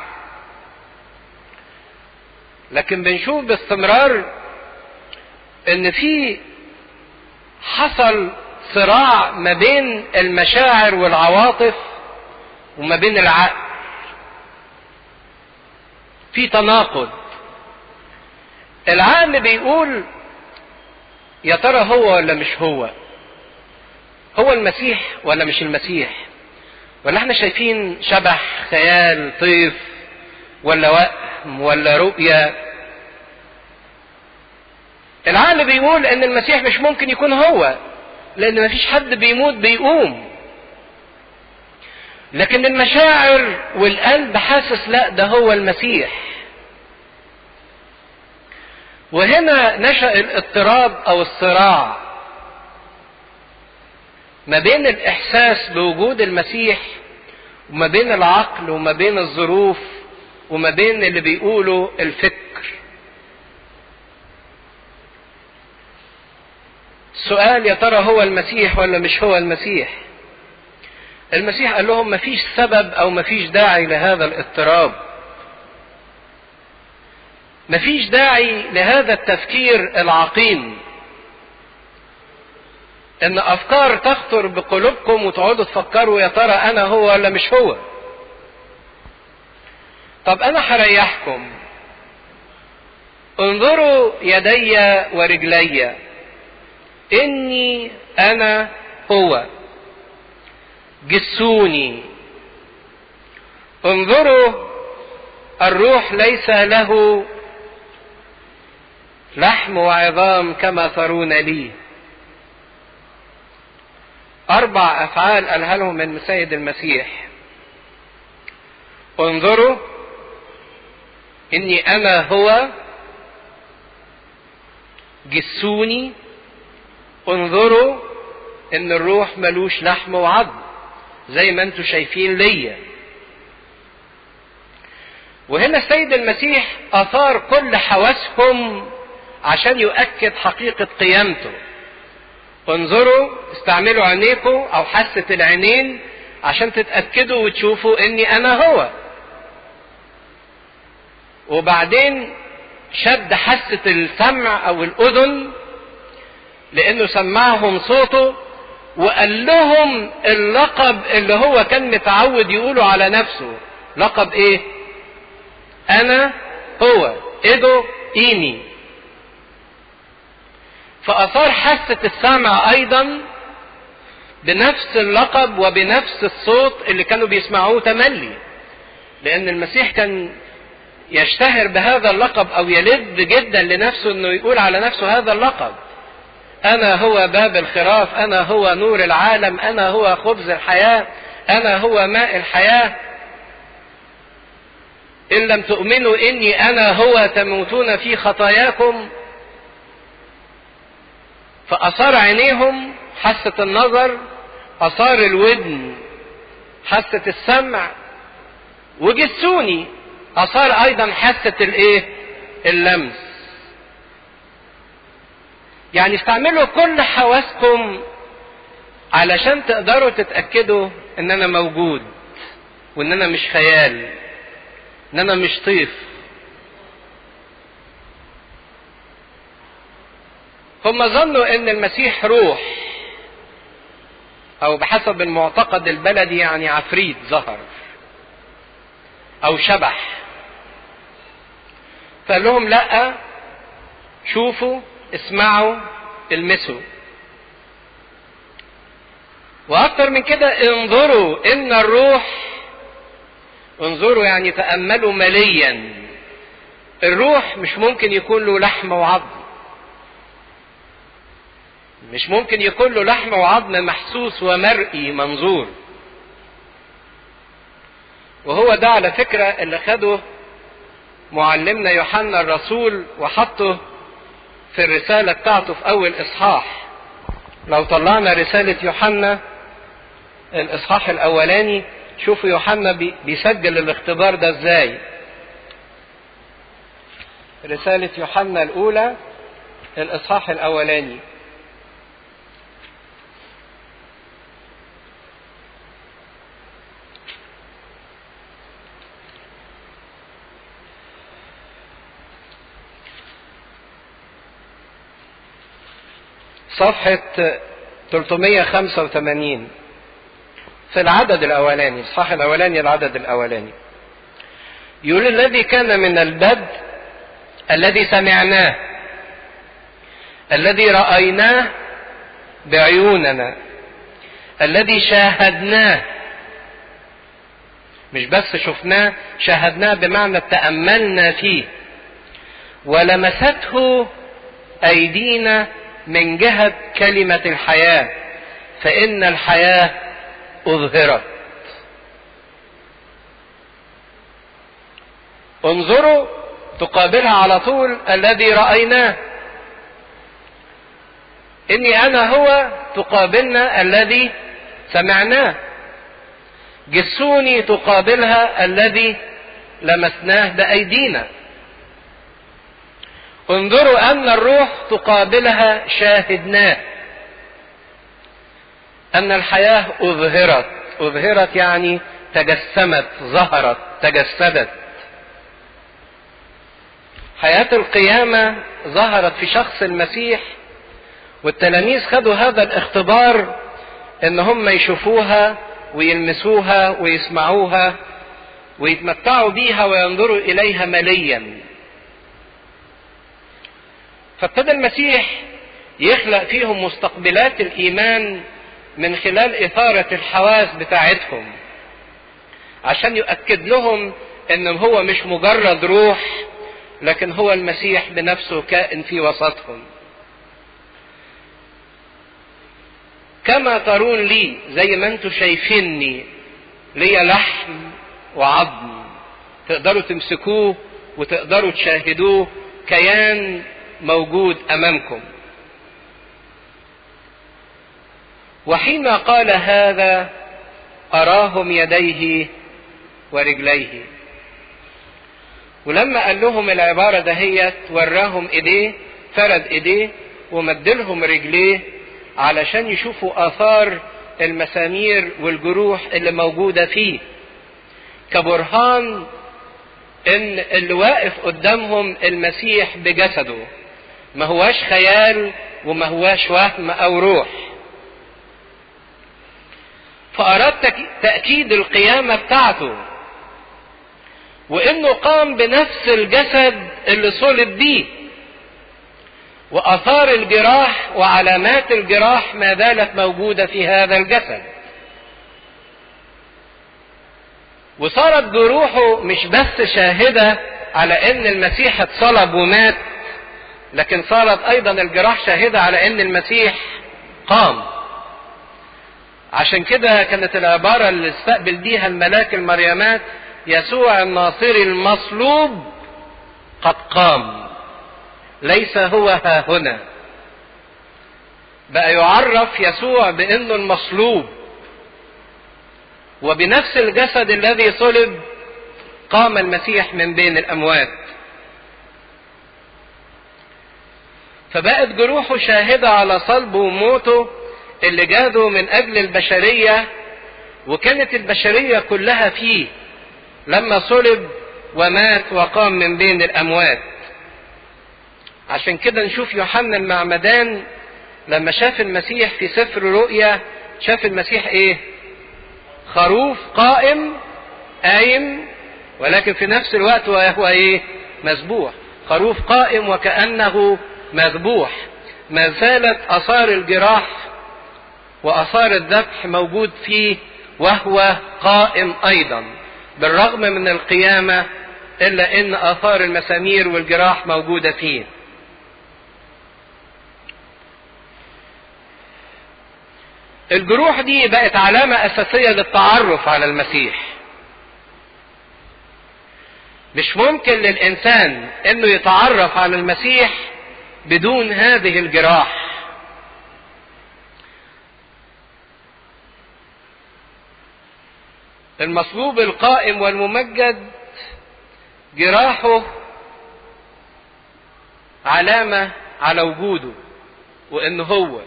لكن بنشوف باستمرار إن في حصل صراع ما بين المشاعر والعواطف وما بين العقل. في تناقض. العقل بيقول يا ترى هو ولا مش هو؟ هو المسيح ولا مش المسيح؟ ولا إحنا شايفين شبح خيال طيف ولا وهم ولا رؤية العقل بيقول إن المسيح مش ممكن يكون هو لأن مفيش حد بيموت بيقوم. لكن المشاعر والقلب حاسس لا ده هو المسيح. وهنا نشأ الاضطراب أو الصراع ما بين الإحساس بوجود المسيح وما بين العقل وما بين الظروف. وما بين اللي بيقوله الفكر. السؤال يا ترى هو المسيح ولا مش هو المسيح؟ المسيح قال لهم مفيش سبب أو مفيش داعي لهذا الاضطراب. مفيش داعي لهذا التفكير العقيم. إن أفكار تخطر بقلوبكم وتقعدوا تفكروا يا ترى أنا هو ولا مش هو. طب أنا هريحكم انظروا يدي ورجلي. إني أنا هو. جسوني. انظروا الروح ليس له لحم وعظام كما ترون لي. أربع أفعال قالها لهم من سيد المسيح. انظروا إني أنا هو جسوني. انظروا إن الروح ملوش لحم وعظم زي ما أنتم شايفين ليا. وهنا السيد المسيح أثار كل حواسهم عشان يؤكد حقيقة قيامته. انظروا استعملوا عينيكم أو حاسة العينين عشان تتأكدوا وتشوفوا إني أنا هو. وبعدين شد حاسة السمع أو الأذن لأنه سمعهم صوته وقال لهم اللقب اللي هو كان متعود يقوله على نفسه. لقب إيه؟ أنا هو إيدو ايمي فأثار حاسة السمع أيضا بنفس اللقب وبنفس الصوت اللي كانوا بيسمعوه تملي. لأن المسيح كان يشتهر بهذا اللقب أو يلد جدا لنفسه إنه يقول على نفسه هذا اللقب. أنا هو باب الخراف أنا هو نور العالم أنا هو خبز الحياة أنا هو ماء الحياة. إن لم تؤمنوا إني أنا هو تموتون في خطاياكم. فاثار عينيهم حاسة النظر اثار الودن حاسة السمع. وجسوني آثار أيضا حاسة الإيه؟ اللمس. يعني استعملوا كل حواسكم علشان تقدروا تتأكدوا إن أنا موجود وإن أنا مش خيال إن أنا مش طيف. هم ظنوا إن المسيح روح أو بحسب المعتقد البلدي يعني عفريت ظهر أو شبح. فقال لهم لا شوفوا اسمعوا المسوا. وأكتر من كده انظروا إن الروح انظروا يعني تأملوا مليا الروح مش ممكن يكون له لحم وعظم. مش ممكن يكون له لحم وعظم محسوس ومرئي منظور. وهو ده على فكرة اللي خده معلمنا يوحنا الرسول وحطه في الرسالة بتاعته في أول إصحاح. لو طلعنا رسالة يوحنا الإصحاح الأولاني شوفوا يوحنا بيسجل الاختبار ده إزاي. رسالة يوحنا الأولى الإصحاح الأولاني. صفحة 385 في العدد الأولاني الصح الأولاني العدد الأولاني. يقول الذي كان من البدء الذي سمعناه الذي رأيناه بعيوننا الذي شاهدناه مش بس شفناه شاهدناه بمعنى تأملنا فيه ولمسته أيدينا من جهة كلمة الحياة فإن الحياة أظهرت. انظروا تقابلها على طول الذي رأيناه. إني أنا هو تقابلنا الذي سمعناه. جسوني تقابلها الذي لمسناه بأيدينا. انظروا أن الروح تقابلها شاهدناه أن الحياة أظهرت. أظهرت يعني تجسمت ظهرت تجسدت. حياة القيامة ظهرت في شخص المسيح والتلاميذ خدوا هذا الاختبار إن هم يشوفوها ويلمسوها ويسمعوها ويتمتعوا بيها وينظروا إليها مليا. فابتدى المسيح يخلق فيهم مستقبلات الإيمان من خلال إثارة الحواس بتاعتهم عشان يؤكد لهم ان هو مش مجرد روح لكن هو المسيح بنفسه كائن في وسطهم. كما ترون لي زي ما أنتم شايفيني ليا لحم وعظم تقدروا تمسكوه وتقدروا تشاهدوه كيان موجود أمامكم. وحين قال هذا أراهم يديه ورجليه. ولما قال لهم العبارة دهيت وراهم إيديه فرد إيديه ومدلهم رجليه علشان يشوفوا آثار المسامير والجروح اللي موجودة فيه. كبرهان إن اللي واقف قدامهم المسيح بجسده. ما هواش خيال وما هواش وهم أو روح. فاراد تأكيد القيامة بتاعته. وإنه قام بنفس الجسد اللي صلب بيه. وآثار الجراح وعلامات الجراح ما زالت موجودة في هذا الجسد. وصارت جروحه مش بس شاهدة على إن المسيح اتصلب ومات لكن صارت أيضا الجراح شاهدة على إن المسيح قام. عشان كده كانت العبارة اللي استقبل بيها الملاك المريمات يسوع الناصري المصلوب قد قام. ليس هو ها هنا. بقى يعرف يسوع بإنه المصلوب. وبنفس الجسد الذي صلب قام المسيح من بين الأموات. فبقت جروحه شاهدة على صلبه وموته اللي جاده من أجل البشرية وكانت البشرية كلها فيه لما صلب ومات وقام من بين الأموات. عشان كده نشوف يوحنا المعمدان لما شاف المسيح في سفر رؤيا شاف المسيح إيه؟ خروف قائم قايم ولكن في نفس الوقت وهو إيه؟ مذبوح خروف قائم وكأنه مذبوح ما زالت آثار الجراح وآثار الذبح موجود فيه وهو قائم أيضا بالرغم من القيامة إلا إن آثار المسامير والجراح موجودة فيه الجروح دي بقت علامة أساسية للتعرف على المسيح. مش ممكن للإنسان إنه يتعرف على المسيح بدون هذه الجراح. المصلوب القائم والممجد جراحه علامة على وجوده وإنه هو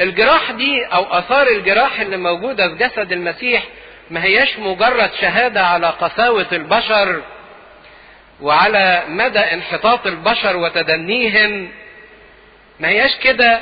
الجراح دي أو آثار الجراح اللي موجودة في جسد المسيح ما هياش مجرد شهادة على قساوة البشر وعلى مدى انحطاط البشر وتدنيهم ما هياش كده.